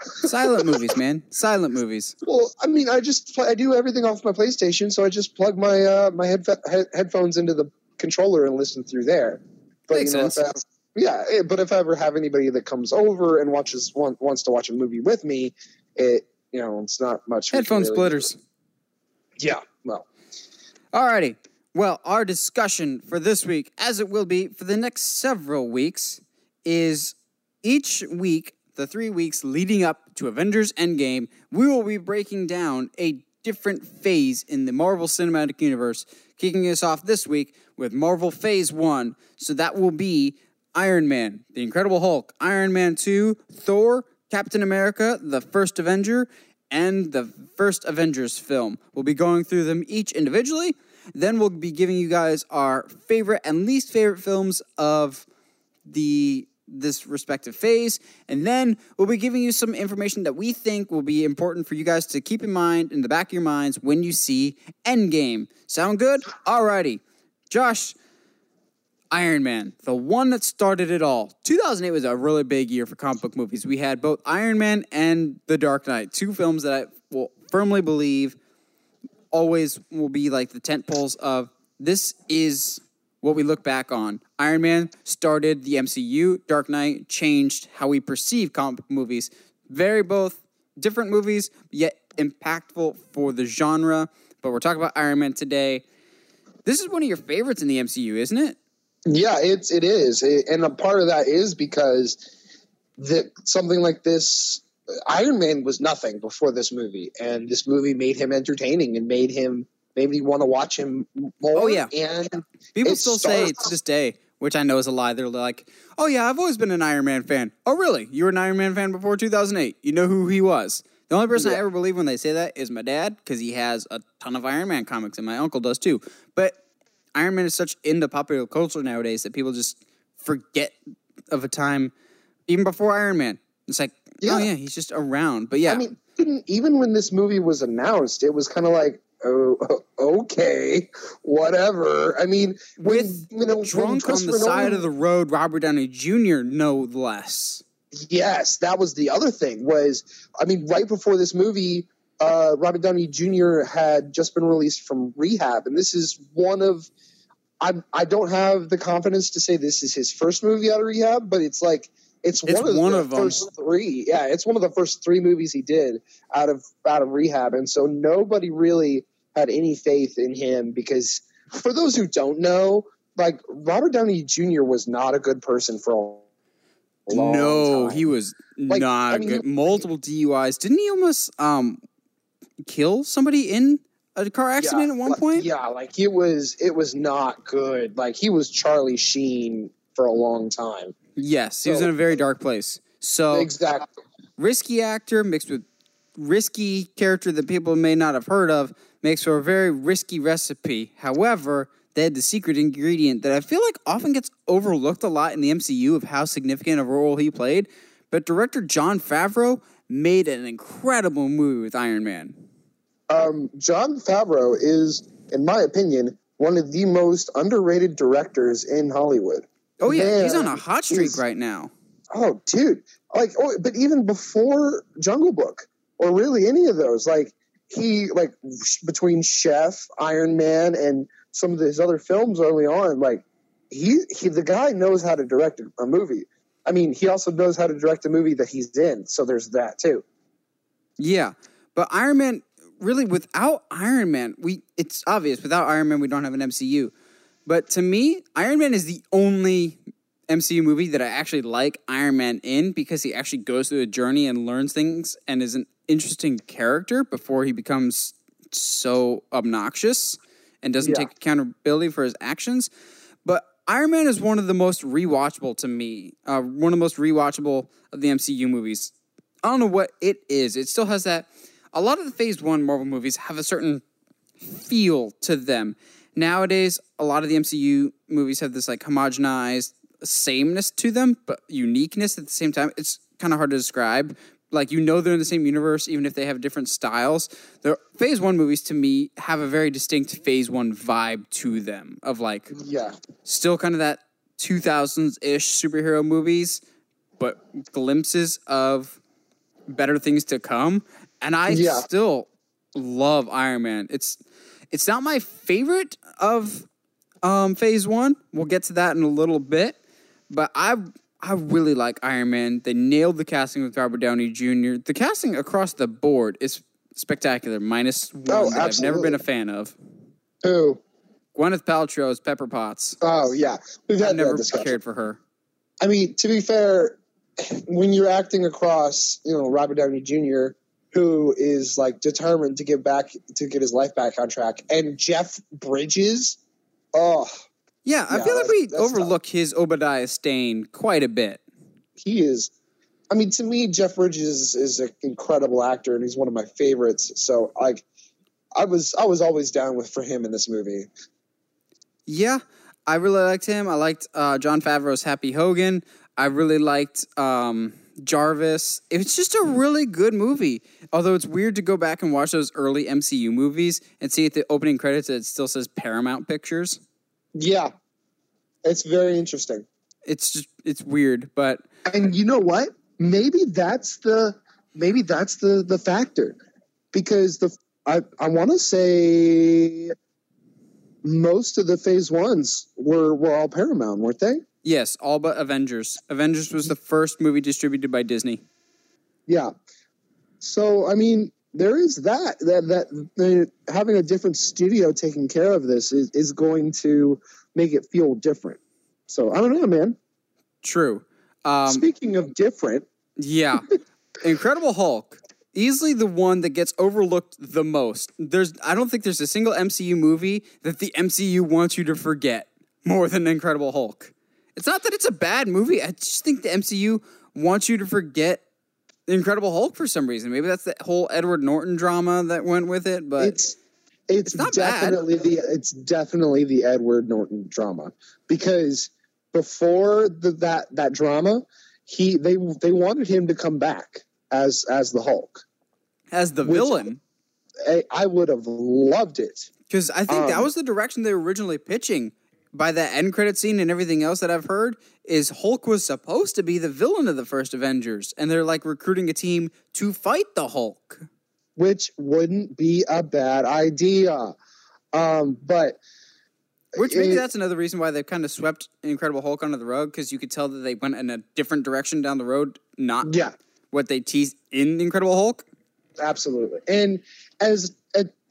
Silent movies, man. Silent movies. Well, I mean, I just play, I do everything off my PlayStation, so I just plug my uh, my headf- head- headphones into the controller and listen through there. But Makes you know, if sense. Have, Yeah, eh, but if I ever have anybody that comes over and watches want, wants to watch a movie with me, it you know it's not much. Headphone really splitters. do. Yeah, well, Alrighty. Well, our discussion for this week, as it will be for the next several weeks, is each week, the three weeks leading up to Avengers Endgame, we will be breaking down a different phase in the Marvel Cinematic Universe, kicking us off this week with Marvel Phase 1. So that will be Iron Man, The Incredible Hulk, Iron Man 2, Thor, Captain America, The First Avenger, and the first Avengers film. We'll be going through them each individually. Then we'll be giving you guys our favorite and least favorite films of the this respective phase and then we'll be giving you some information that we think will be important for you guys to keep in mind in the back of your minds when you see Endgame. Sound good? Alrighty. Josh, Iron Man, the one that started it all. 2008 was a really big year for comic book movies. We had both Iron Man and The Dark Knight, two films that I will firmly believe always will be like the tent poles of this is what we look back on. Iron Man started the MCU, Dark Knight changed how we perceive comic movies. Very both different movies, yet impactful for the genre. But we're talking about Iron Man today. This is one of your favorites in the MCU, isn't it? yeah, it's it is, It- and a part of that is because that something like this, Iron Man was nothing before this movie, and this movie made him entertaining and made him made me want to watch him more. Oh, yeah. and People still say to this day, which I know is a lie. They're like, "Oh yeah, I've always been an Iron Man fan." Oh really? You were an Iron Man fan before 2008? You know who he was? The only person I ever believe when they say that is my dad because he has a ton of Iron Man comics, and my uncle does too. But Iron Man is such into popular culture nowadays that people just forget of a time even before Iron Man. It's like, oh Yeah. yeah, he's just around. But yeah, I mean, even, even when this movie was announced, it was kind of like, oh, okay, whatever. I mean, when, with you know, drunk on the Christopher side of the road, Robert Downey Jr. No less. Yes, that was the other thing. Was I mean, right before this movie, uh, Robert Downey Jr. had just been released from rehab, and this is one of. I I don't have the confidence to say this is his first movie out of rehab, but it's like it's, It's one of one the of first three. Yeah, it's one of the first three movies he did out of out of rehab, and so nobody really had any faith in him because for those who don't know, like Robert Downey Jr. was not a good person for a long time. no, time. he was Like, not I mean, good. Multiple DUIs. Didn't he almost um kill somebody in a car accident at one like- point? Yeah, like it was it was not good. Like he was Charlie Sheen for a long time. Yes, he was So- in a very dark place. So Exactly. risky actor mixed with risky character that people may not have heard of makes for a very risky recipe. However, they had the secret ingredient that I feel like often gets overlooked a lot in the MCU of how significant a role he played. But director Jon Favreau made an incredible movie with Iron Man. Um, Jon Favreau is, in my opinion, one of the most underrated directors in Hollywood. Oh yeah, Man, he's on a hot streak right now. Oh, dude! Like, oh, but even before Jungle Book, or really any of those, like he, like between Chef, Iron Man, and some of his other films early on, like he, he, the guy knows how to direct a- a movie. I mean, he also knows how to direct a movie that he's in, so there's that too. Yeah, but Iron Man really without Iron Man, we it's obvious without Iron Man we don't have an MCU. But to me, Iron Man is the only MCU movie that I actually like Iron Man in because he actually goes through a journey and learns things and is an interesting character before he becomes so obnoxious and doesn't Yeah. take accountability for his actions. But Iron Man is one of the most rewatchable to me. Uh, one of the most rewatchable of the MCU movies. I don't know what it is. It still has that. A lot of the Phase One Marvel movies have a certain feel to them. Nowadays, a lot of the MCU movies have this like homogenized sameness to them, but uniqueness at the same time. It's kind of hard to describe. Like you know they're in the same universe, even if they have different styles. The Phase One movies to me have a very distinct Phase One vibe to them, of like Yeah, still kind of that 2000s ish superhero movies, but glimpses of better things to come. And I Yeah. still love Iron Man. It's it's not my favorite of um, Phase One. We'll get to that in a little bit, But I I really like Iron Man. They nailed the casting with Robert Downey Jr. The casting across the board is spectacular, minus one Oh, that I've never been a fan of. Who? Gwyneth Paltrow's Pepper Potts. Oh yeah, we've had never that cared for her. I mean, to be fair, when you're acting across, you know, Robert Downey Jr., who is like determined to get back to get his life back on track, and Jeff Bridges, oh, Yeah, I Yeah, feel like we that's tough. overlook his Obadiah Stane quite a bit. he is. I mean, to me, Jeff Bridges is an incredible actor, and he's one of my favorites. So, like, I was I was always down with for him in this movie. Yeah, I really liked him. I liked uh, Jon Favreau's Happy Hogan. I really liked um, Jarvis. It's just a really good movie. Although it's weird to go back and watch those early MCU movies and see at the opening credits that it still says Paramount Pictures. Yeah, it's very interesting. It's just it's weird, but And you know what? Maybe that's the maybe that's the the factor because the I I want to say most of the phase ones were were all Paramount, weren't they? Yes, all but Avengers. Avengers was the first movie distributed by Disney. Yeah. So I mean, there is that that that uh, having a different studio taking care of this is is going to make it feel different. So I don't know, man. True. Um, Speaking of different, Yeah. Incredible Hulk. Easily the one that gets overlooked the most. There's I don't think there's a single MCU movie that the MCU wants you to forget more than Incredible Hulk. It's not that it's a bad movie. I just think the MCU wants you to forget the Incredible Hulk for some reason. Maybe that's the whole Edward Norton drama that went with it, but it's it's, It's not bad. definitely the it's definitely the Edward Norton drama because before the, that that drama, he they they wanted him to come back as as the Hulk. as the villain, I, I would have loved it. because I think that Um, was the direction they were originally pitching. By the end credit scene and everything else that I've heard, is Hulk was supposed to be the villain of the first Avengers, and they're like recruiting a team to fight the Hulk. which wouldn't be a bad idea. Um, but Which maybe it- that's another reason why they've kind of swept Incredible Hulk under the rug because you could tell that they went in a different direction down the road, not yeah, what they teased in Incredible Hulk. absolutely. And as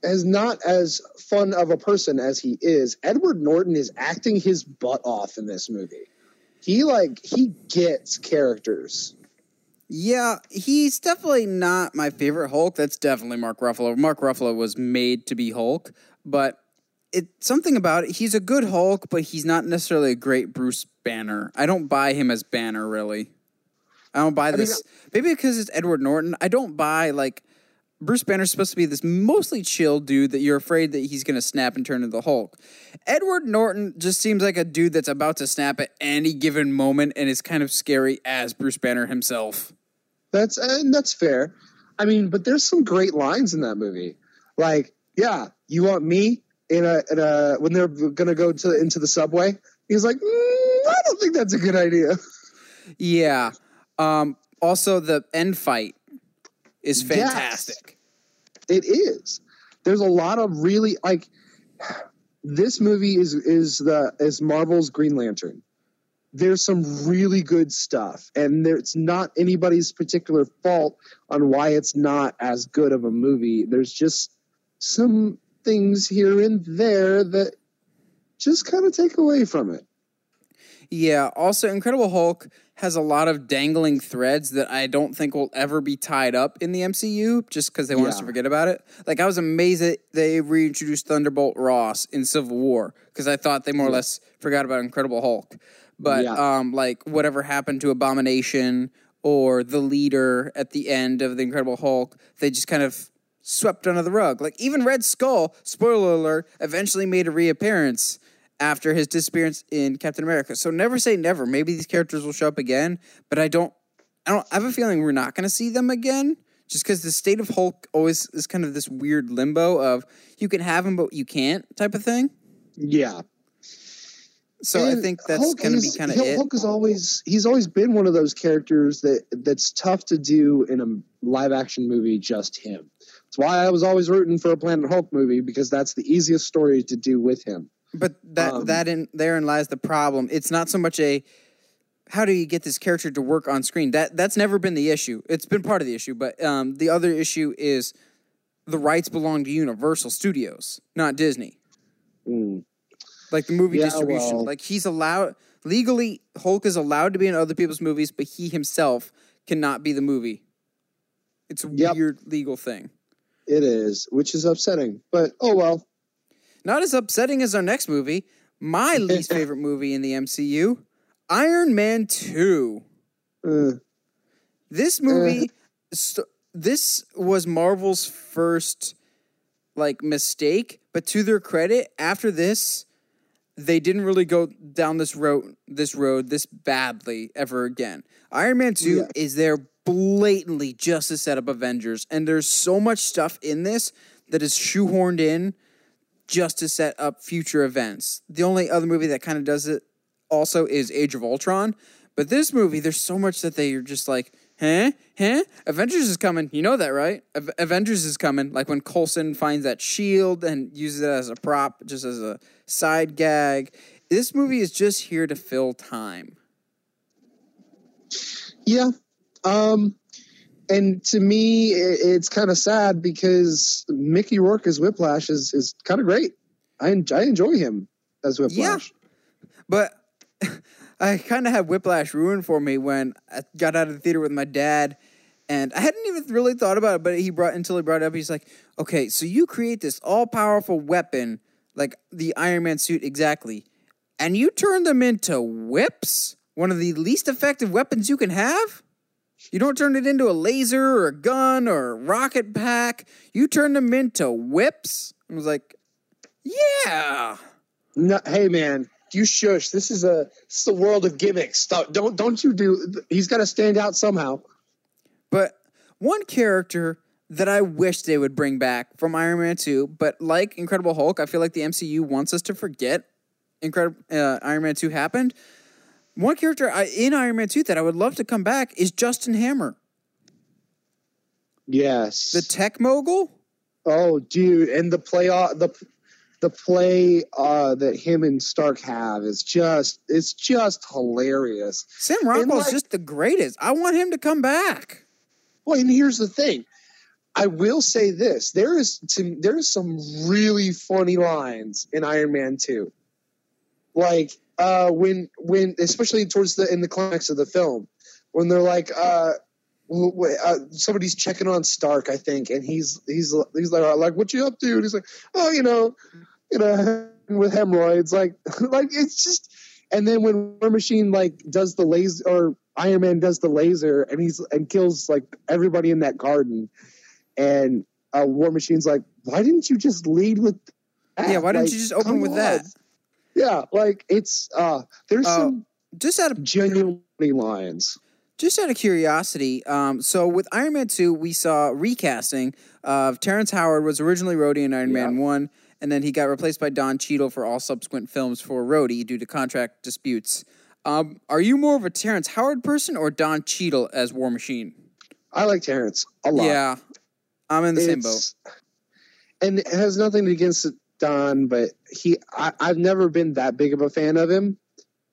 as not as fun of a person as he is, Edward Norton is acting his butt off in this movie. He like he gets characters. Yeah, he's definitely not my favorite Hulk. That's definitely Mark Ruffalo. Mark Ruffalo was made to be Hulk, but it something about it. He's a good Hulk, but he's not necessarily a great Bruce Banner. I don't buy him as Banner really. I don't buy mean, this. maybe because it's Edward Norton. I don't buy like Bruce Banner's supposed to be this mostly chill dude that you're afraid that he's going to snap and turn into the Hulk. Edward Norton just seems like a dude that's about to snap at any given moment and is kind of scary as Bruce Banner himself. That's and that's fair. I mean, but there's some great lines in that movie. Like, yeah, you want me in a in a when they're gonna go to into the subway? He's like, mm, I don't think that's a good idea. Yeah. Um, also, the end fight is Yes. fantastic. It is. There's a lot of really like this movie is is the is Marvel's Green Lantern. There's some really good stuff, and there, it's not anybody's particular fault on why it's not as good of a movie. There's just some things here and there that just kind of take away from it. Yeah. Also, Incredible Hulk has a lot of dangling threads that I don't think will ever be tied up in the MCU just because they want us to forget about it. Like, I was amazed that they reintroduced Thunderbolt Ross in Civil War because I thought they more or less forgot about Incredible Hulk. But, Yeah. um, like, whatever happened to Abomination or the leader at the end of The Incredible Hulk, they just kind of swept under the rug. Like, even Red Skull, spoiler alert, eventually made a reappearance after his disappearance in Captain America. So never say never. Maybe these characters will show up again, but I don't I don't I have a feeling we're not going to see them again just cuz the state of Hulk always is kind of this weird limbo of you can have him but you can't type of thing. Yeah. So I think that's going to be kind of it. Hulk is always he's always been one of those characters that that's tough to do in a live action movie just him. That's why I was always rooting for a Planet Hulk movie because that's the easiest story to do with him. But that Um, that in therein lies the problem. It's not so much a how do you get this character to work on screen? That that's never been the issue. It's been part of the issue, but um, the other issue is the rights belong to Universal Studios, not Disney. Mm. Like the movie Yeah, distribution. well- Like he's allowed legally Hulk is allowed to be in other people's movies, but he himself cannot be the movie. It's a Yep. weird legal thing. It is, which is upsetting. But oh well. Not as upsetting as our next movie. My least favorite movie in the MCU, Iron Man 2. Uh, This movie, st- this was Marvel's first like mistake, but to their credit, after this, they didn't really go down this road, this road, this badly ever again. Iron Man Two Yeah. is there blatantly just to set up Avengers, and there's so much stuff in this that is shoehorned in just to set up future events. The only other movie that kind of does it also is Age of Ultron. But this movie, there's so much that they are just like, huh? Huh? Avengers is coming. You know that, right? Av- Avengers is coming. Like when Coulson finds that shield and uses it as a prop, just as a side gag. This movie is just here to fill time. yeah. Um, and to me, it's kind of sad because Mickey Rourke as Whiplash is is kind of great. I en- I enjoy him as Whiplash. Yeah, But I kind of had Whiplash ruined for me when I got out of the theater with my dad, and I hadn't even really thought about it. But he brought until he brought it up. He's like, "Okay, so you create this all powerful weapon, like the Iron Man suit, exactly, and you turn them into whips. One of the least effective weapons you can have." You don't turn it into a laser or a gun or a rocket pack. You turn them into whips. I was like, yeah. No, hey man, you shush. This is a this is a world of gimmicks. Stop. Don't don't you do? He's got to stand out somehow. But one character that I wish they would bring back from Iron Man 2, but like Incredible Hulk, I feel like the MCU wants us to forget Incredible uh, Iron Man 2 happened. One character I, in Iron Man 2 that I would love to come back is Justin Hammer, Yes. the tech mogul. oh, dude, and the play uh, the the play uh, that him and Stark have is just it's just hilarious. Sam Rockwell's like- just the greatest. I want him to come back. Well, and here's the thing. I will say this: there is to, there's some really funny lines in Iron Man Two, like uh, when when especially towards the in the climax of the film when they're like uh, uh, somebody's checking on Stark, I think, and he's he's he's like like what you up to? And he's like, oh, you know, you know, with hemorrhoids, like like it's just. And then when War Machine like does the laser or Iron Man does the laser and he's and kills like everybody in that garden, and uh, War Machine's like, why didn't you just lead with? That? Yeah, why didn't Like, you just open with on. that? Yeah, like it's uh, there's Uh, some Just out of genuine funny lines. Just out of curiosity, um, so with Iron Man 2, we saw recasting of Terrence Howard was originally Rhodey in Iron Man 1, and then he got replaced by Don Cheadle for all subsequent films for Rhodey due to contract disputes. Um, are you more of a Terrence Howard person or Don Cheadle as War Machine? I like Terrence a lot. Yeah, I'm in the same boat. And it has nothing against Don, but he I, I've never been that big of a fan of him.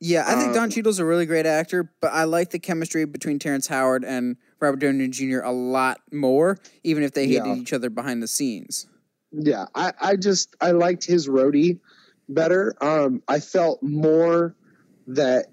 Yeah, I think Don um, Cheadle's a really great actor, but I like the chemistry between Terrence Howard and Robert Downey Jr. a lot more, even if they hated Yeah. each other behind the scenes. Yeah, I, I just I liked his Rhodey better. Um, I felt more that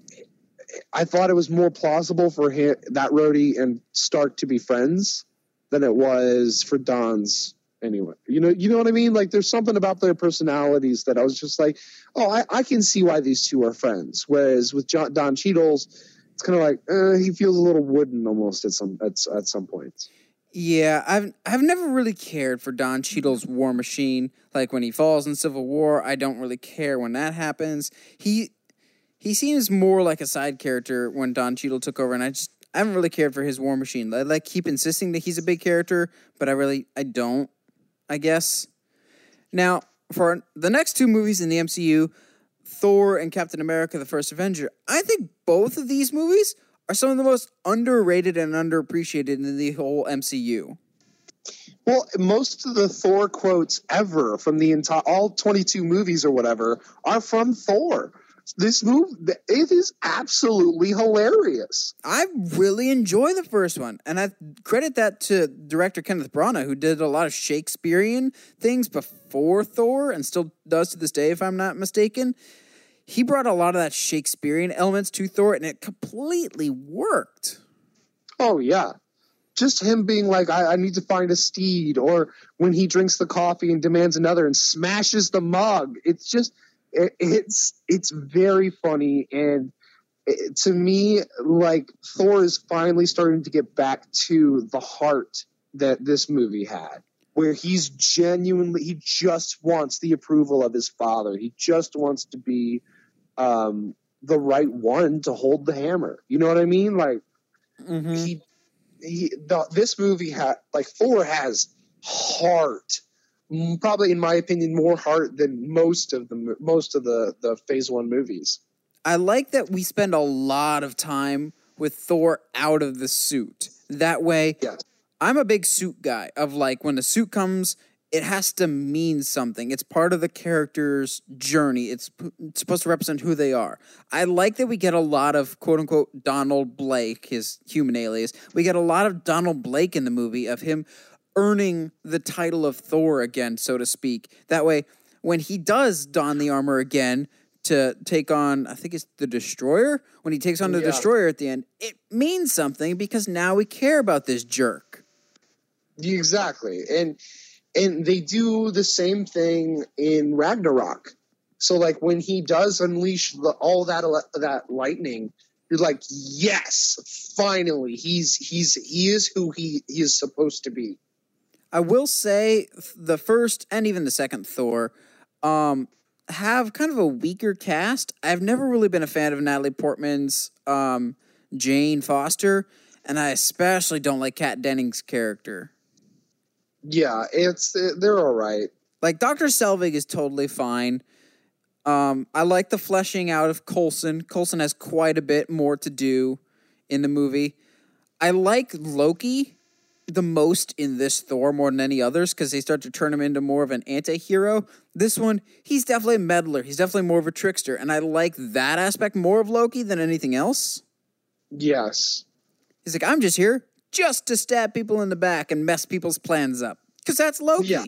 I thought it was more plausible for him that Rhodey and Stark to be friends than it was for Don's anyway. You know, you know what I mean? Like there's something about their personalities that I was just like, oh, I, I can see why these two are friends. Whereas with John, Don Cheadle's, it's kind of like uh, he feels a little wooden almost at some at, at some points. Yeah, I've I've never really cared for Don Cheadle's War Machine. Like when he falls in Civil War, I don't really care when that happens. He he seems more like a side character when Don Cheadle took over, and I just I haven't really cared for his War Machine. I like keep insisting that he's a big character, but I really I don't. I guess. Now for the next two movies in the MCU, Thor and Captain America: The First Avenger, I think both of these movies are some of the most underrated and underappreciated in the whole MCU. Well, most of the Thor quotes ever from the entire all 22 movies or whatever are from Thor. This move it is absolutely hilarious. I really enjoy the first one, and I credit that to director Kenneth Branagh, who did a lot of Shakespearean things before Thor, and still does to this day, if I'm not mistaken. He brought a lot of that Shakespearean elements to Thor, and it completely worked. Oh yeah, just him being like, I, I, need to find a steed, or when he drinks the coffee and demands another and smashes the mug. It's just, it, it's it's very funny, and it, to me, like Thor is finally starting to get back to the heart that this movie had, where he's genuinely he just wants the approval of his father. He just wants to be um, the right one to hold the hammer. You know what I mean? Like. Mm-hmm. He he the, this movie had like Thor has heart probably in my opinion more heart than most of the most of the the phase 1 movies i like that we spend a lot of time with thor out of the suit that way yes. i'm a big suit guy of like when the suit comes it has to mean something. It's part of the character's journey. It's, it's, supposed to represent who they are. I like that we get a lot of quote unquote Donald Blake, his human alias. We get a lot of Donald Blake in the movie of him earning the title of Thor again, so to speak. That way, when he does don the armor again to take on, I think it's the Destroyer, when he takes on the yeah. Destroyer at the end, it means something because now we care about this jerk. Exactly. And and they do the same thing in Ragnarok. So like when he does unleash the, all that that lightning, you're like, yes, finally, he's he's he is who he, he is supposed to be. I will say the first and even the second Thor um, have kind of a weaker cast. I've never really been a fan of Natalie Portman's um, Jane Foster, and I especially don't like Kat Dennings' character. Yeah, it's they're all right. Like Doctor Selvig is totally fine. Um, I like the fleshing out of Coulson. Coulson has quite a bit more to do in the movie. I like Loki the most in this Thor more than any others because they start to turn him into more of an anti-hero. This one, he's definitely a meddler. He's definitely more of a trickster, and I like that aspect more of Loki than anything else. Yes. He's like, I'm just here just to stab people in the back and mess people's plans up because that's Loki. Yeah,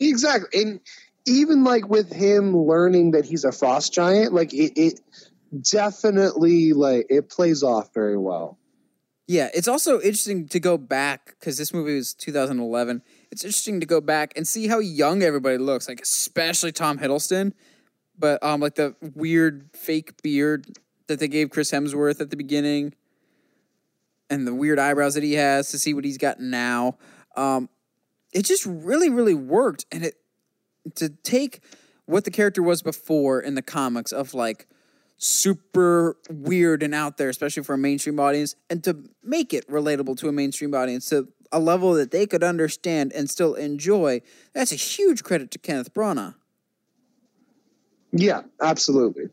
exactly. And even like with him learning that he's a frost giant, like it, it definitely like it plays off very well. Yeah, it's also interesting to go back because this movie was 2011. It's interesting to go back and see how young everybody looks, like especially Tom Hiddleston, but um, like the weird fake beard that they gave Chris Hemsworth at the beginning and the weird eyebrows that he has to see what he's got now. Um, it just really, really worked. And it to take what the character was before in the comics of like super weird and out there, especially for a mainstream audience, and to make it relatable to a mainstream audience to a level that they could understand and still enjoy. That's a huge credit to Kenneth Branagh. Yeah, absolutely.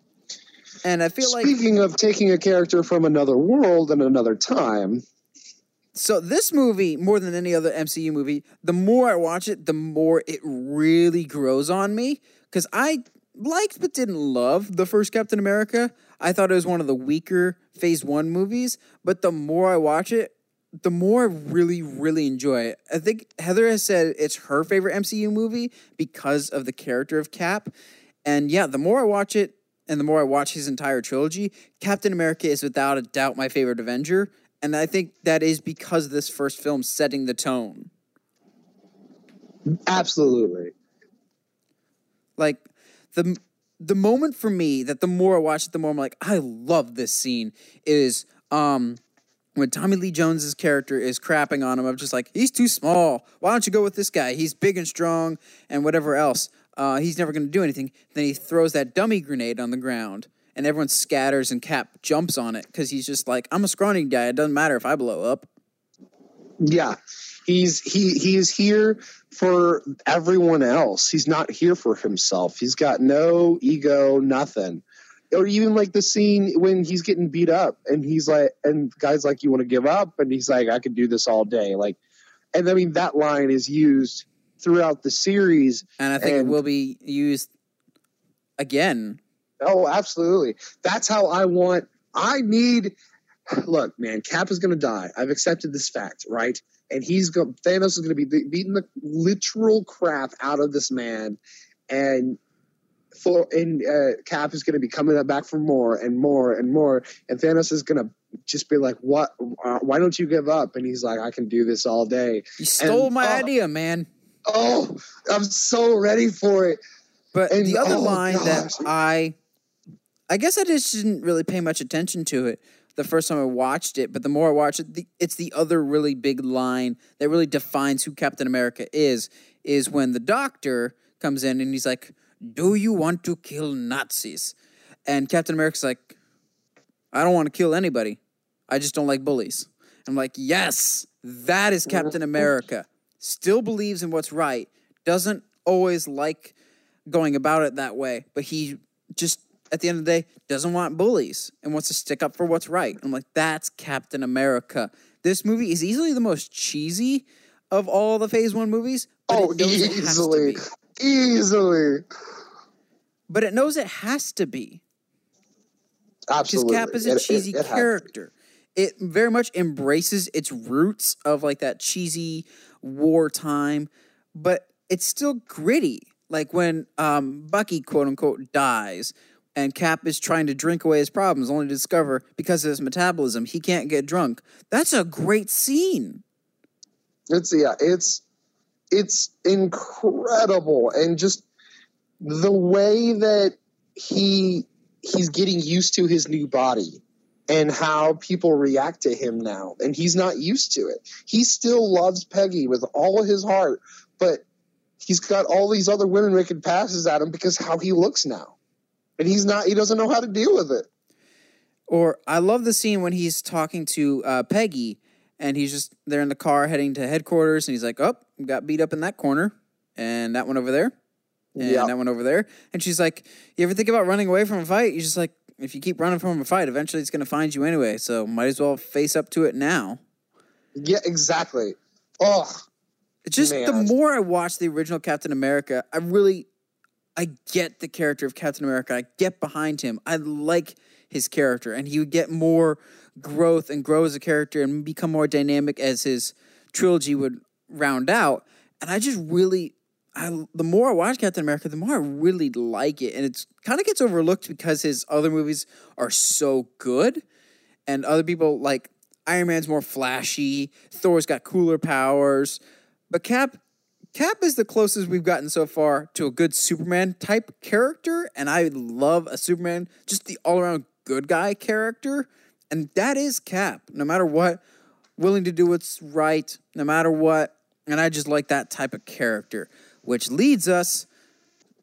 And I feel Speaking like speaking of taking a character from another world and another time. So this movie, more than any other MCU movie, the more I watch it, the more it really grows on me. Because I liked but didn't love the first Captain America. I thought it was one of the weaker Phase One movies. But the more I watch it, the more I really, really enjoy it. I think Heather has said it's her favorite MCU movie because of the character of Cap. And yeah, the more I watch it, and the more I watch his entire trilogy, Captain America is without a doubt my favorite Avenger. And I think that is because this first film setting the tone. Absolutely. Like the the moment for me that the more I watch it, the more I'm like, I love this scene is um when Tommy Lee Jones's character is crapping on him. I'm just like, he's too small. Why don't you go with this guy? He's big and strong and whatever else uh, he's never going to do anything. Then he throws that dummy grenade on the ground, and everyone scatters, and Cap jumps on it because he's just like, I'm a scrawny guy. It doesn't matter if I blow up. Yeah, he's he he is here for everyone else. He's not here for himself. He's got no ego, nothing. Or even like the scene when he's getting beat up, and he's like, and guys like, "You want to give up?" And he's like, "I could do this all day." Like, and I mean that line is used throughout the series. And I think and, it will be used again. Oh, absolutely. That's how I want. I need. Look, man, Cap is going to die. I've accepted this fact, right? And he's going. Thanos is going to be beating the literal crap out of this man, and for and uh, Cap is going to be coming back for more and more and more, and Thanos is going to just be like, "What? Uh, why don't you give up?" And he's like, "I can do this all day." You stole And- my oh. idea, man. Oh, I'm so ready for it. But And- the other oh, line that. I, I guess I just didn't really pay much attention to it the first time I watched it. But the more I watch it, the, it's the other really big line that really defines who Captain America is. Is when the Doctor comes in and he's like, "Do you want to kill Nazis?" And Captain America's like, "I don't want to kill anybody. I just don't like bullies." I'm like, "Yes, that is Captain America. Still believes in what's right. Doesn't always like." going about it that way, but he just at the end of the day doesn't want bullies and wants to stick up for what's right. I'm like, that's Captain America. This movie is easily the most cheesy of all the Phase One movies. Oh, it knows it has to easily, easily, But it knows it has to be because absolutely. Cap is a It- it- cheesy it has- character. It very much embraces its roots of like that cheesy wartime, but it's still gritty. Like when um, Bucky, quote unquote, dies, and Cap is trying to drink away his problems, only to discover because of his metabolism he can't get drunk. That's a great scene. It's yeah, it's it's incredible, and just the way that he he's getting used to his new body and how people react to him now, and he's not used to it. He still loves Peggy with all his heart, but he's got all these other women making passes at him because how he looks now, and he's not. He doesn't know how to deal with it. Or I love the scene when he's talking to uh, Peggy and he's just they're in the car heading to headquarters and he's like, "Oh, got beat up in that corner and that one over there and Yeah. that one over there." And she's like, "You ever think about running away from a fight? You're just like, if you keep running from a fight, eventually it's going to find you anyway. So might as well face up to it now." Yeah, exactly. Oh, It's just the more I watch the original Captain America, I really I get the character of Captain America. I get behind him. I like his character and he would get more growth and grow as a character and become more dynamic as his trilogy would round out. And I just really I the more I watch Captain America, the more I really like it. And it's kind of gets overlooked because his other movies are so good and other people like Iron Man's more flashy, Thor's got cooler powers, but Cap Cap is the closest we've gotten so far to a good Superman type character, and I love a Superman, just the all around good guy character, and that is Cap. No matter what, willing to do what's right, no matter what, and I just like that type of character, which leads us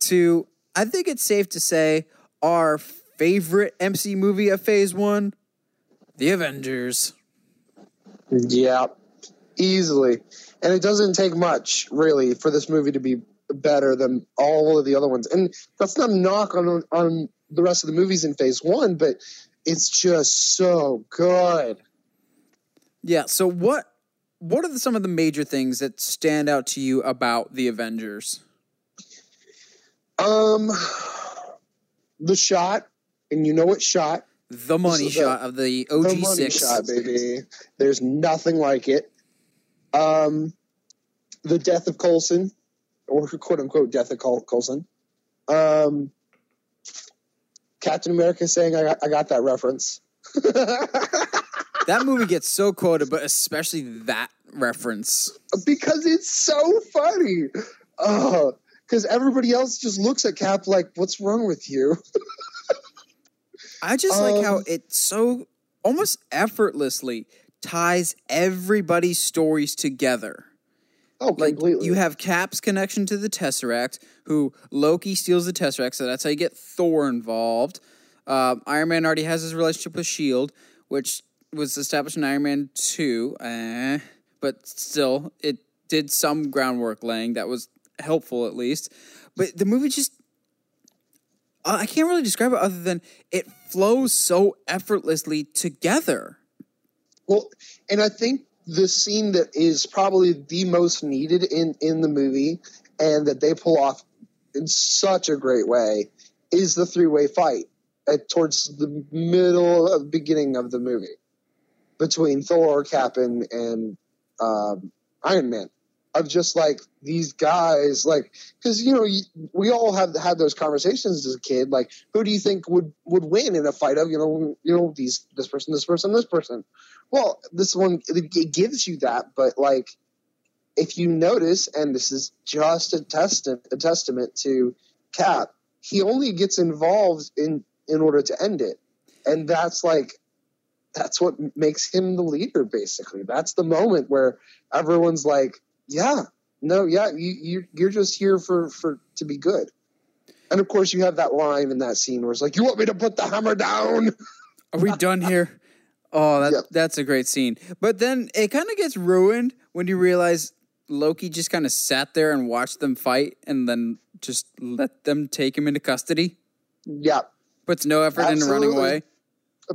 to I think it's safe to say our favorite MC movie of Phase One, The Avengers. Yeah, easily. And it doesn't take much, really, for this movie to be better than all of the other ones. And that's not a knock on on the rest of the movies in Phase One, but it's just so good. Yeah. So what what are the, some of the major things that stand out to you about the Avengers? Um, the shot, and you know what shot? The money the- shot of the the OG money six. shot, baby. There's nothing like it. Um, the death of Coulson, or quote unquote death of Col- Coulson. Um, Captain America saying, "I got, I got that reference." That movie gets so quoted, but especially that reference. because it's so funny. Oh, because everybody else just looks at Cap like, "What's wrong with you?" I just like how Um, it so almost effortlessly ties everybody's stories together. Oh, Like completely. you have Cap's connection to the Tesseract, who Loki steals the Tesseract, so that's how you get Thor involved. Uh, Iron Man already has his relationship with Shield, which was established in Iron Man Two, eh, but still, it did some groundwork laying that was helpful at least. But the movie just. I can't really describe it other than it flows so effortlessly together. Well, and I think the scene that is probably the most needed in in the movie, and that they pull off in such a great way, is the three way fight at, towards the middle of beginning of the movie between Thor, Cap, and, and um, Iron Man. Of just like these guys, like because you know we all have had those conversations as a kid. Like, who do you think would would win in a fight of you know you know these this person, this person, this person? Well, this one it, gives you that, but like if you notice, and this is just a testament a testament to Cap, he only gets involved in in order to end it, and that's like that's what makes him the leader. Basically, that's the moment where everyone's like, "Yeah, no, yeah, you, you you're just here for for to be good." And of course, you have that line in that scene where it's like, "You want me to put the hammer down?" Are we done here? Oh, that, Yep. that's a great scene. But then it kind of gets ruined when you realize Loki just kind of sat there and watched them fight and then just let them take him into custody. Yeah, Puts no effort into running away.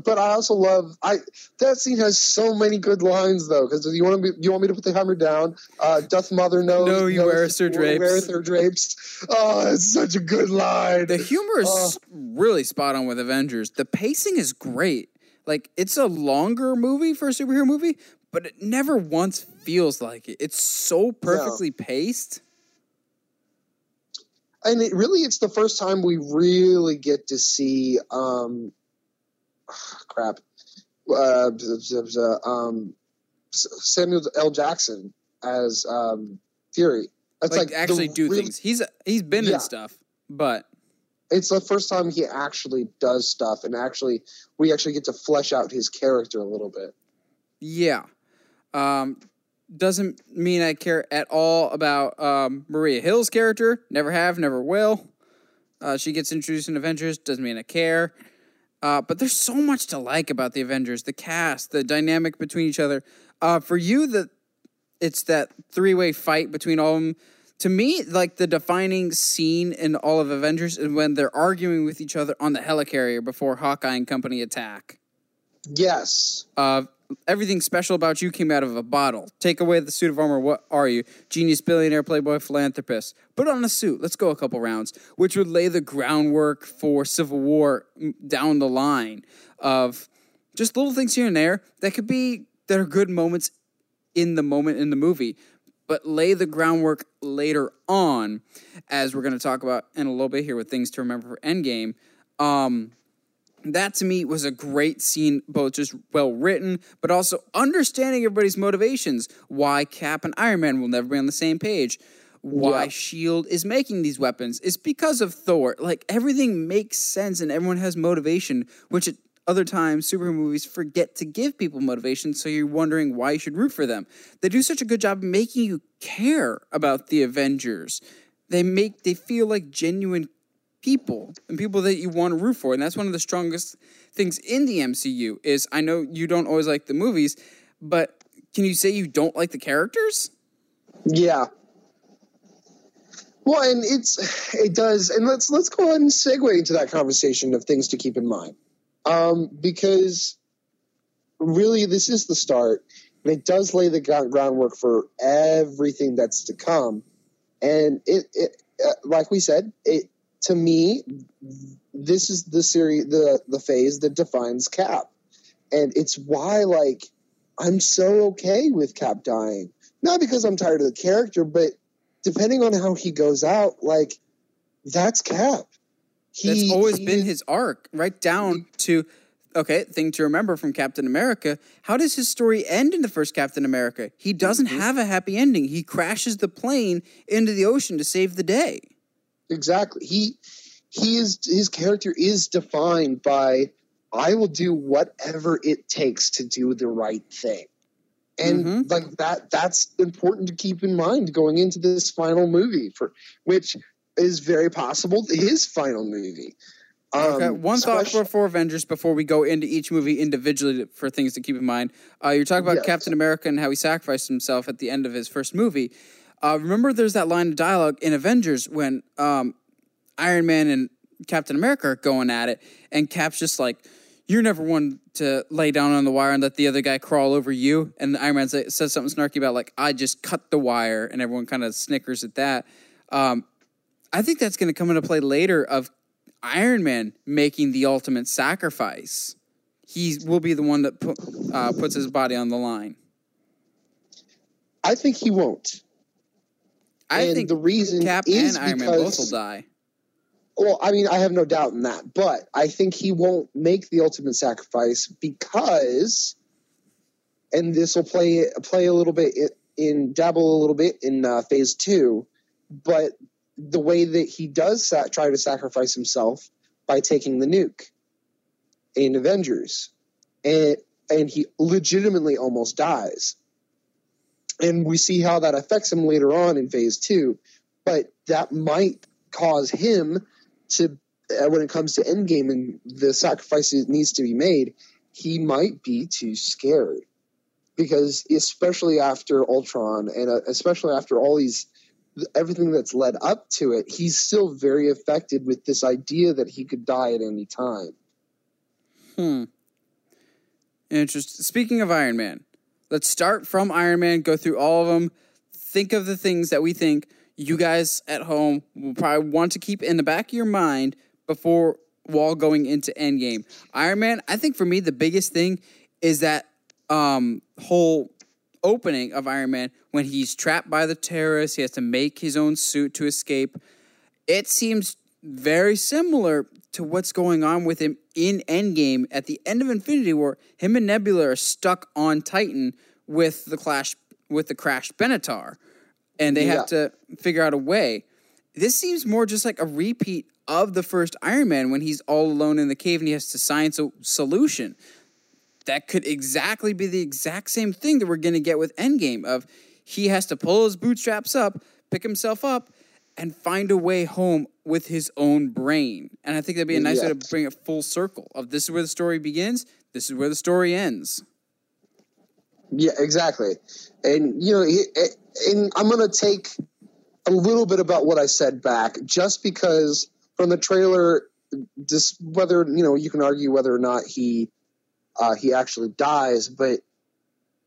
but I also love I that scene has so many good lines though because you want to you want me to put the hammer down? Uh, doth mother know? No, you knows- weareth her drapes. Weareth her drapes. Oh, it's such a good line. The humor is Oh. really spot on with Avengers. The pacing is great. Like it's a longer movie for a superhero movie, but it never once feels like it. It's so perfectly paced. and it really it's the first time we really get to see um crap uh, um Samuel L. Jackson as um Fury. That's Like, like, actually do things. He's he's been Yeah. in stuff, but It's the first time he actually does stuff, and actually we actually get to flesh out his character a little bit. Yeah. Um, doesn't mean I care at all about um, Maria Hill's character. Never have, never will. Uh, she gets introduced in Avengers. Doesn't mean I care. Uh, but there's so much to like about the Avengers, the cast, the dynamic between each other. Uh, for you, the it's that three way fight between all of them. To me, like the defining scene in all of Avengers is when they're arguing with each other on the helicarrier before Hawkeye and company attack Yes, uh, everything special about you came out of a bottle. Take away the suit of armor. What are you? Genius, billionaire, playboy, philanthropist. Put on a suit. Let's go a couple rounds, which would lay the groundwork for Civil War mm, down the line of just little things here and there that could be that are good moments in the moment in the movie, but lay the groundwork later on, as we're going to talk about in a little bit here with things to remember for Endgame. Um, that to me was a great scene, both just well written, but also understanding everybody's motivations. Why Cap and Iron Man will never be on the same page. Why Yeah. Shield is making these weapons is because of Thor. Like everything makes sense and everyone has motivation, which at other times superhero movies forget to give people motivation. So you're wondering why you should root for them. They do such a good job making you care about the Avengers. They make they feel like genuine people and people that you want to root for and that's one of the strongest things in the MCU is I know you don't always like the movies but can you say you don't like the characters? yeah. Well, and it's it does, and let's let's go ahead and segue into that conversation of things to keep in mind, um, because really this is the start, and it does lay the groundwork for everything that's to come, and it, it uh, like we said, it to me, this is the series, the the phase that defines Cap, and it's why like I'm so okay with Cap dying, not because I'm tired of the character, but depending on how he goes out, like that's Cap. He, That's always he been is- his arc, right down to okay, thing to remember from Captain America. How does his story end in the first Captain America? He doesn't Mm-hmm. have a happy ending. He crashes the plane into the ocean to save the day. exactly he he is his character is defined by I will do whatever it takes to do the right thing. And Mhm. like that that's important to keep in mind going into this final movie for which is very possible his final movie. Um, Okay, one thought especially- for, for Avengers before we go into each movie individually for things to keep in mind. Uh, you're talking about Yes. Captain America and how he sacrificed himself at the end of his first movie. Uh, remember, there's that line of dialogue in Avengers when um, Iron Man and Captain America are going at it, and Cap's just like, "You're never one to lay down on the wire and let the other guy crawl over you." And Iron Man says something snarky about like, "I just cut the wire," and everyone kind of snickers at that. Um, I think that's going to come into play later. Of Iron Man making the ultimate sacrifice. He will be the one that put, uh, puts his body on the line. I think he won't. I and think the reason Cap is and Iron Man both will die. well, I mean, I have no doubt in that, but I think he won't make the ultimate sacrifice because, and this will play play a little bit in, in dabble a little bit in uh, phase two, but the way that he does sa- try to sacrifice himself by taking the nuke in Avengers, and and he legitimately almost dies, and we see how that affects him later on in phase two, but that might cause him to uh, when it comes to endgame and the sacrifice that needs to be made, he might be too scared. Because especially after Ultron and uh, especially after all these everything that's led up to it, he's still very affected with this idea that he could die at any time. Hmm. Interesting. Speaking of Iron Man, let's start from Iron Man, go through all of them, think of the things that we think you guys at home will probably want to keep in the back of your mind before while going into Endgame. Iron Man, I think for me the biggest thing is that um whole opening of Iron Man when he's trapped by the terrorists, he has to make his own suit to escape. It seems very similar to what's going on with him in Endgame at the end of Infinity War. Him and Nebula are stuck on Titan with the clash with the crashed Benatar, and they have to figure out a way. This seems more just like a repeat of the first Iron Man when he's all alone in the cave and he has to science a solution. That could exactly be the exact same thing that we're going to get with Endgame of he has to pull his bootstraps up, pick himself up, and find a way home with his own brain. And I think that'd be a nice way to bring it full circle. Of this is where the story begins, this is where the story ends. Yeah, exactly. And you know, and I'm going to take a little bit about what I said back, just because from the trailer, just whether you know, you can argue whether or not he uh, he actually dies, but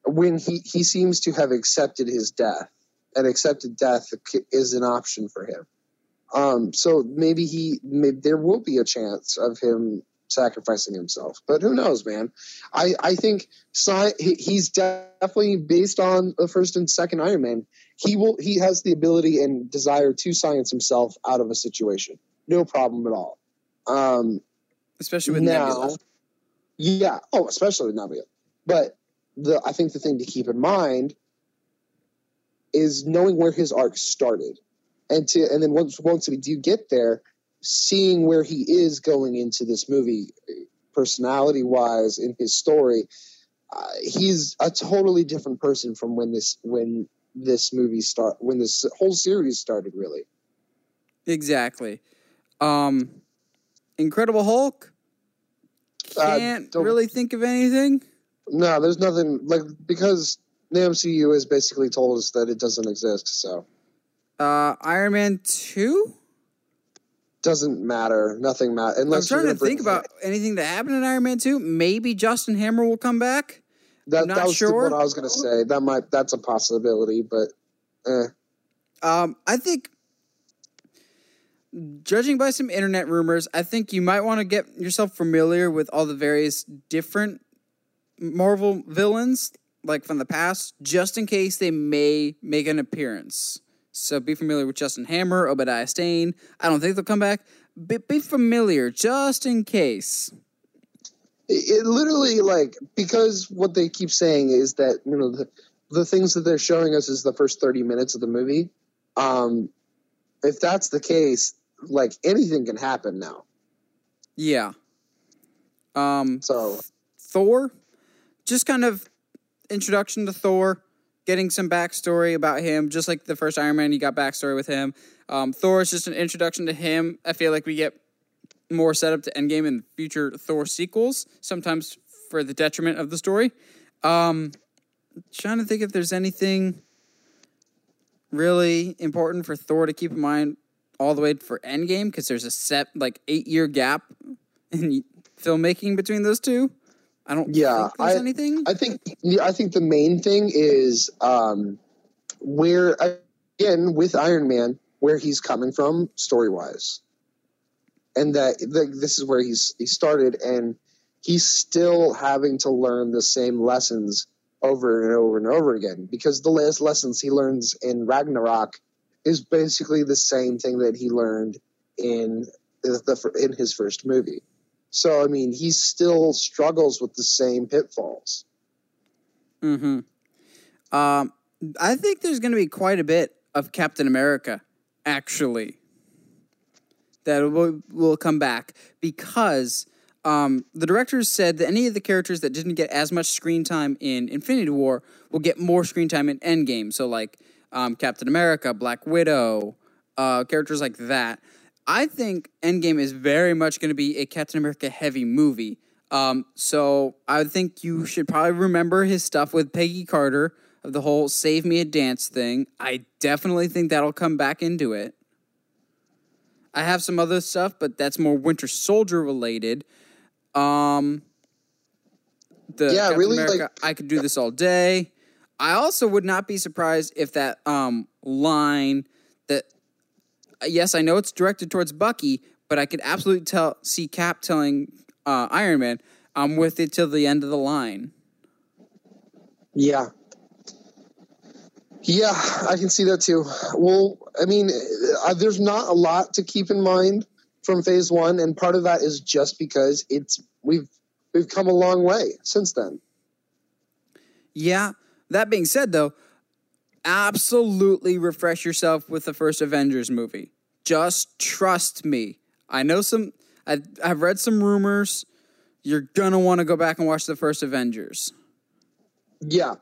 when he he seems to have accepted his death, and accepted death is an option for him. Um, so maybe he may, there will be a chance of him sacrificing himself, but who knows, man? I I think sci- he's definitely based on the first and second Iron Man. He will he has the ability and desire to science himself out of a situation, no problem at all. Um, Especially with now, Nebula. Yeah. Oh, especially with Nebula. But the I think the thing to keep in mind is knowing where his arc started, and to and then once once we do get there, seeing where he is going into this movie, personality wise in his story, uh, he's a totally different person from when this when this movie start when this whole series started. Really, Exactly. Um Incredible Hulk. Uh, Can't don't- really think of anything. no, there's nothing like because the MCU has basically told us that it doesn't exist. So. Uh Iron Man 2? doesn't matter. Nothing matters unless I'm you're trying to think about anything that happened in Iron Man 2. Maybe Justin Hammer will come back. that. not That was sure. what I was going to say. That might that's a possibility, but eh. Um, I think, judging by some internet rumors, I think you might want to get yourself familiar with all the various different Marvel villains, like from the past, just in case they may make an appearance. So be familiar with Justin Hammer, Obadiah Stane. I don't think they'll come back, but be familiar just in case. it, it literally like because what they keep saying is that you know the the things that they're showing us is the first thirty minutes of the movie. Um, if that's the case, like anything can happen now. Yeah. Um, So Thor, just kind of introduction to Thor, getting some backstory about him, just like the first Iron Man, you got backstory with him. Um, Thor is just an introduction to him. I feel like we get more setup to Endgame in future Thor sequels, sometimes for the detriment of the story. Um, trying to think if there's anything really important for Thor to keep in mind all the way for Endgame, because there's a set like eight year gap in filmmaking between those two. I don't Yeah, think there's I- anything. I think yeah, I think the main thing is um, where again with Iron Man where he's coming from story wise, and that the, this is where he's he started, and he's still having to learn the same lessons over and over and over again because the last lessons he learns in Ragnarok is basically the same thing that he learned in the in his first movie. So I mean, he still struggles with the same pitfalls. Hmm. Um. I think there's going to be quite a bit of Captain America, actually, that will will come back because um, the directors said that any of the characters that didn't get as much screen time in Infinity War will get more screen time in Endgame. So like um, Captain America, Black Widow, uh, characters like that. I think Endgame is very much going to be a Captain America heavy movie. Um, so I think you should probably remember his stuff with Peggy Carter of the whole "Save Me a Dance" thing. I definitely think that'll come back into it. I have some other stuff, but that's more Winter Soldier related. Um, the Yeah, Captain really, America, like- I could do this all day. I also would not be surprised if that um line that yes, I know it's directed towards Bucky, but I could absolutely tell see Cap telling uh, Iron Man, "I'm with it till the end of the line." Yeah. Yeah, I can see that too. Well, I mean, uh, there's not a lot to keep in mind from phase one, and part of that is just because it's we've we've come a long way since then. Yeah. That being said, though, absolutely refresh yourself with the first Avengers movie. Just trust me. I know some. I've, I've read some rumors. You're gonna want to go back and watch the first Avengers. Yeah,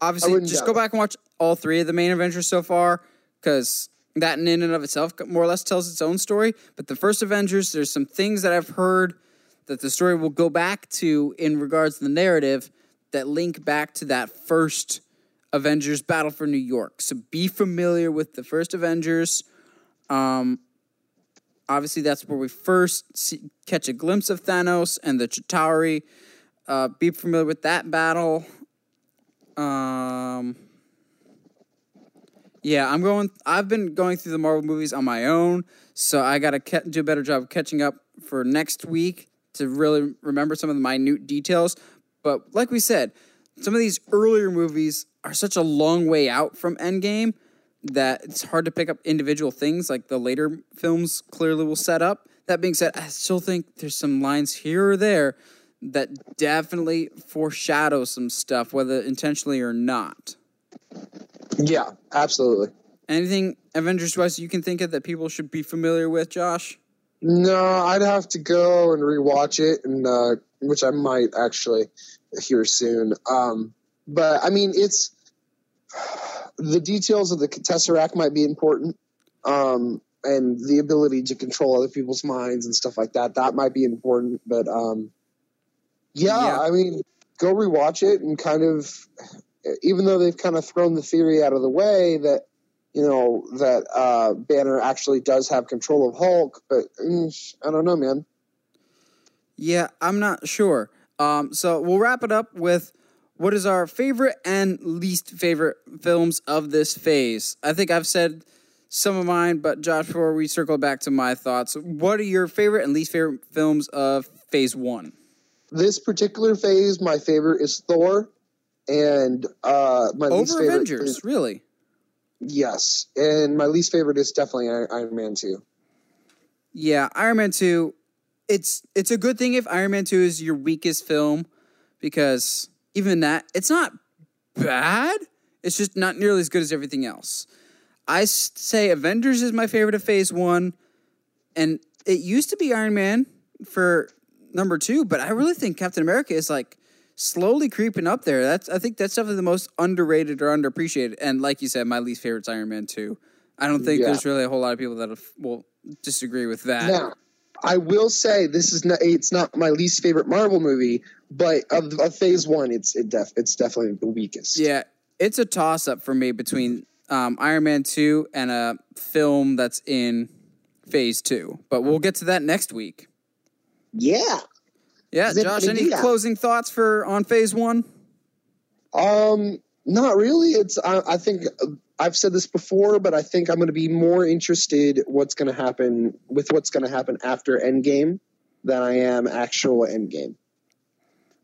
Obviously, just go it. back and watch all three of the main Avengers so far, because that in and of itself more or less tells its own story. But the first Avengers, there's some things that I've heard that the story will go back to in regards to the narrative that link back to that first Avengers Battle for New York. So be familiar with the first Avengers. Um, obviously, that's where we first see, catch a glimpse of Thanos and the Chitauri. Uh, be familiar with that battle. Um, yeah, I'm going. I've been going through the Marvel movies on my own, so I got to ke- do a better job catching up for next week to really remember some of the minute details. But like we said, some of these earlier movies are such a long way out from Endgame that it's hard to pick up individual things like the later films clearly will set up. That being said, I still think there's some lines here or there that definitely foreshadow some stuff, whether intentionally or not. yeah, absolutely. Anything Avengers wise you can think of that people should be familiar with, Josh? No, I'd have to go and rewatch it, and uh, which I might actually here soon. Um, but I mean, it's the details of the Tesseract might be important, um, and the ability to control other people's minds and stuff like that. That might be important, but um, yeah, Yeah. I mean, go rewatch it and kind of, even though they've kind of thrown the theory out of the way that you know that uh, Banner actually does have control of Hulk, but mm, I don't know, man. Yeah, I'm not sure. Um, so we'll wrap it up with what is our favorite and least favorite films of this phase. I think I've said some of mine, but Josh, before we circle back to my thoughts, what are your favorite and least favorite films of phase one? This particular phase, my favorite is Thor, and uh, my least favorite Avengers, is- really? yes, and my least favorite is definitely Iron, Man two. Yeah, Iron Man 2. It's it's a good thing if Iron Man 2 is your weakest film because even that it's not bad. It's just not nearly as good as everything else. I say Avengers is my favorite of Phase 1 and it used to be Iron Man for number 2, but I really think Captain America is like slowly creeping up there. That's I think that's definitely the most underrated or underappreciated and like you said my least favorite is Iron Man 2. I don't think Yeah. there's really a whole lot of people that will disagree with that. I will say this is not it's not my least favorite Marvel movie, but of, of Phase One, it's it def, it's definitely the weakest. Yeah, it's a toss up for me between um, Iron Man 2 and a film that's in phase 2. But we'll get to that next week. yeah. Yeah, Josh, any closing thoughts for on phase 1? Um, not really. It's I, I think I've said this before, but I think I'm going to be more interested what's going to happen with what's going to happen after Endgame than I am actual Endgame.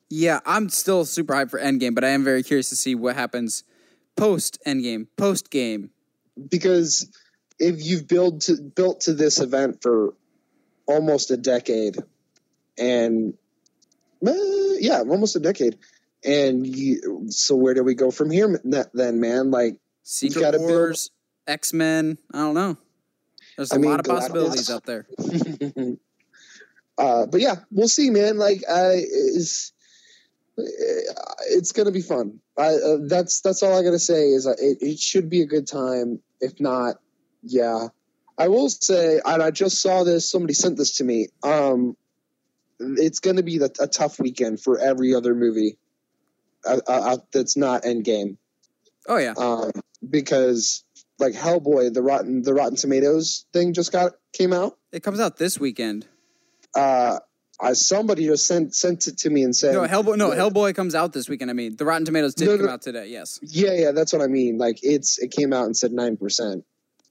Yeah, I'm still super hyped for Endgame, but I am very curious to see what happens post Endgame, post game. Because if you've built to built to this event for almost a decade, and uh, yeah, almost a decade, and you, so where do we go from here then, man? Like Secret gotta build- Wars, X Men. I don't know. There's a I mean, lot of Galactus. possibilities out there. uh, but yeah, we'll see, man. Like, I is it's gonna be fun. I, uh, that's that's all I gotta say is uh, it, it should be a good time. If not, yeah, I will say, and I just saw this. Somebody sent this to me. Um, it's gonna be the, a tough weekend for every other movie uh, uh, uh, that's not Endgame Oh yeah, um, because like Hellboy, the Rotten the Rotten Tomatoes thing just got came out. it comes out this weekend. Uh, I, somebody just sent sent it to me and said, No, Hellboy. No, Hellboy comes out this weekend. I mean, the Rotten Tomatoes did No, come no. out today. Yes. Yeah, yeah, that's what I mean. Like it's it came out and said nine percent.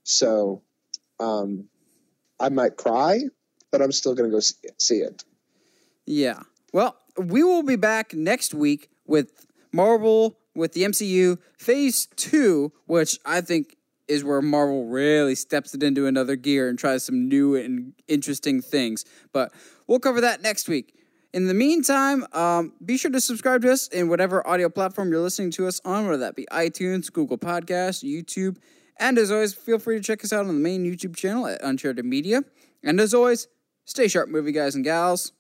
So, um, I might cry, but I'm still gonna go see it. See it. Yeah. Well, we will be back next week with Marvel with the MCU Phase Two, which I think is where Marvel really steps it into another gear and tries some new and interesting things. But we'll cover that next week. In the meantime, um, be sure to subscribe to us in whatever audio platform you're listening to us on, whether that be iTunes, Google Podcasts, YouTube. And as always, feel free to check us out on the main YouTube channel at Uncharted Media. And as always, stay sharp, movie guys and gals.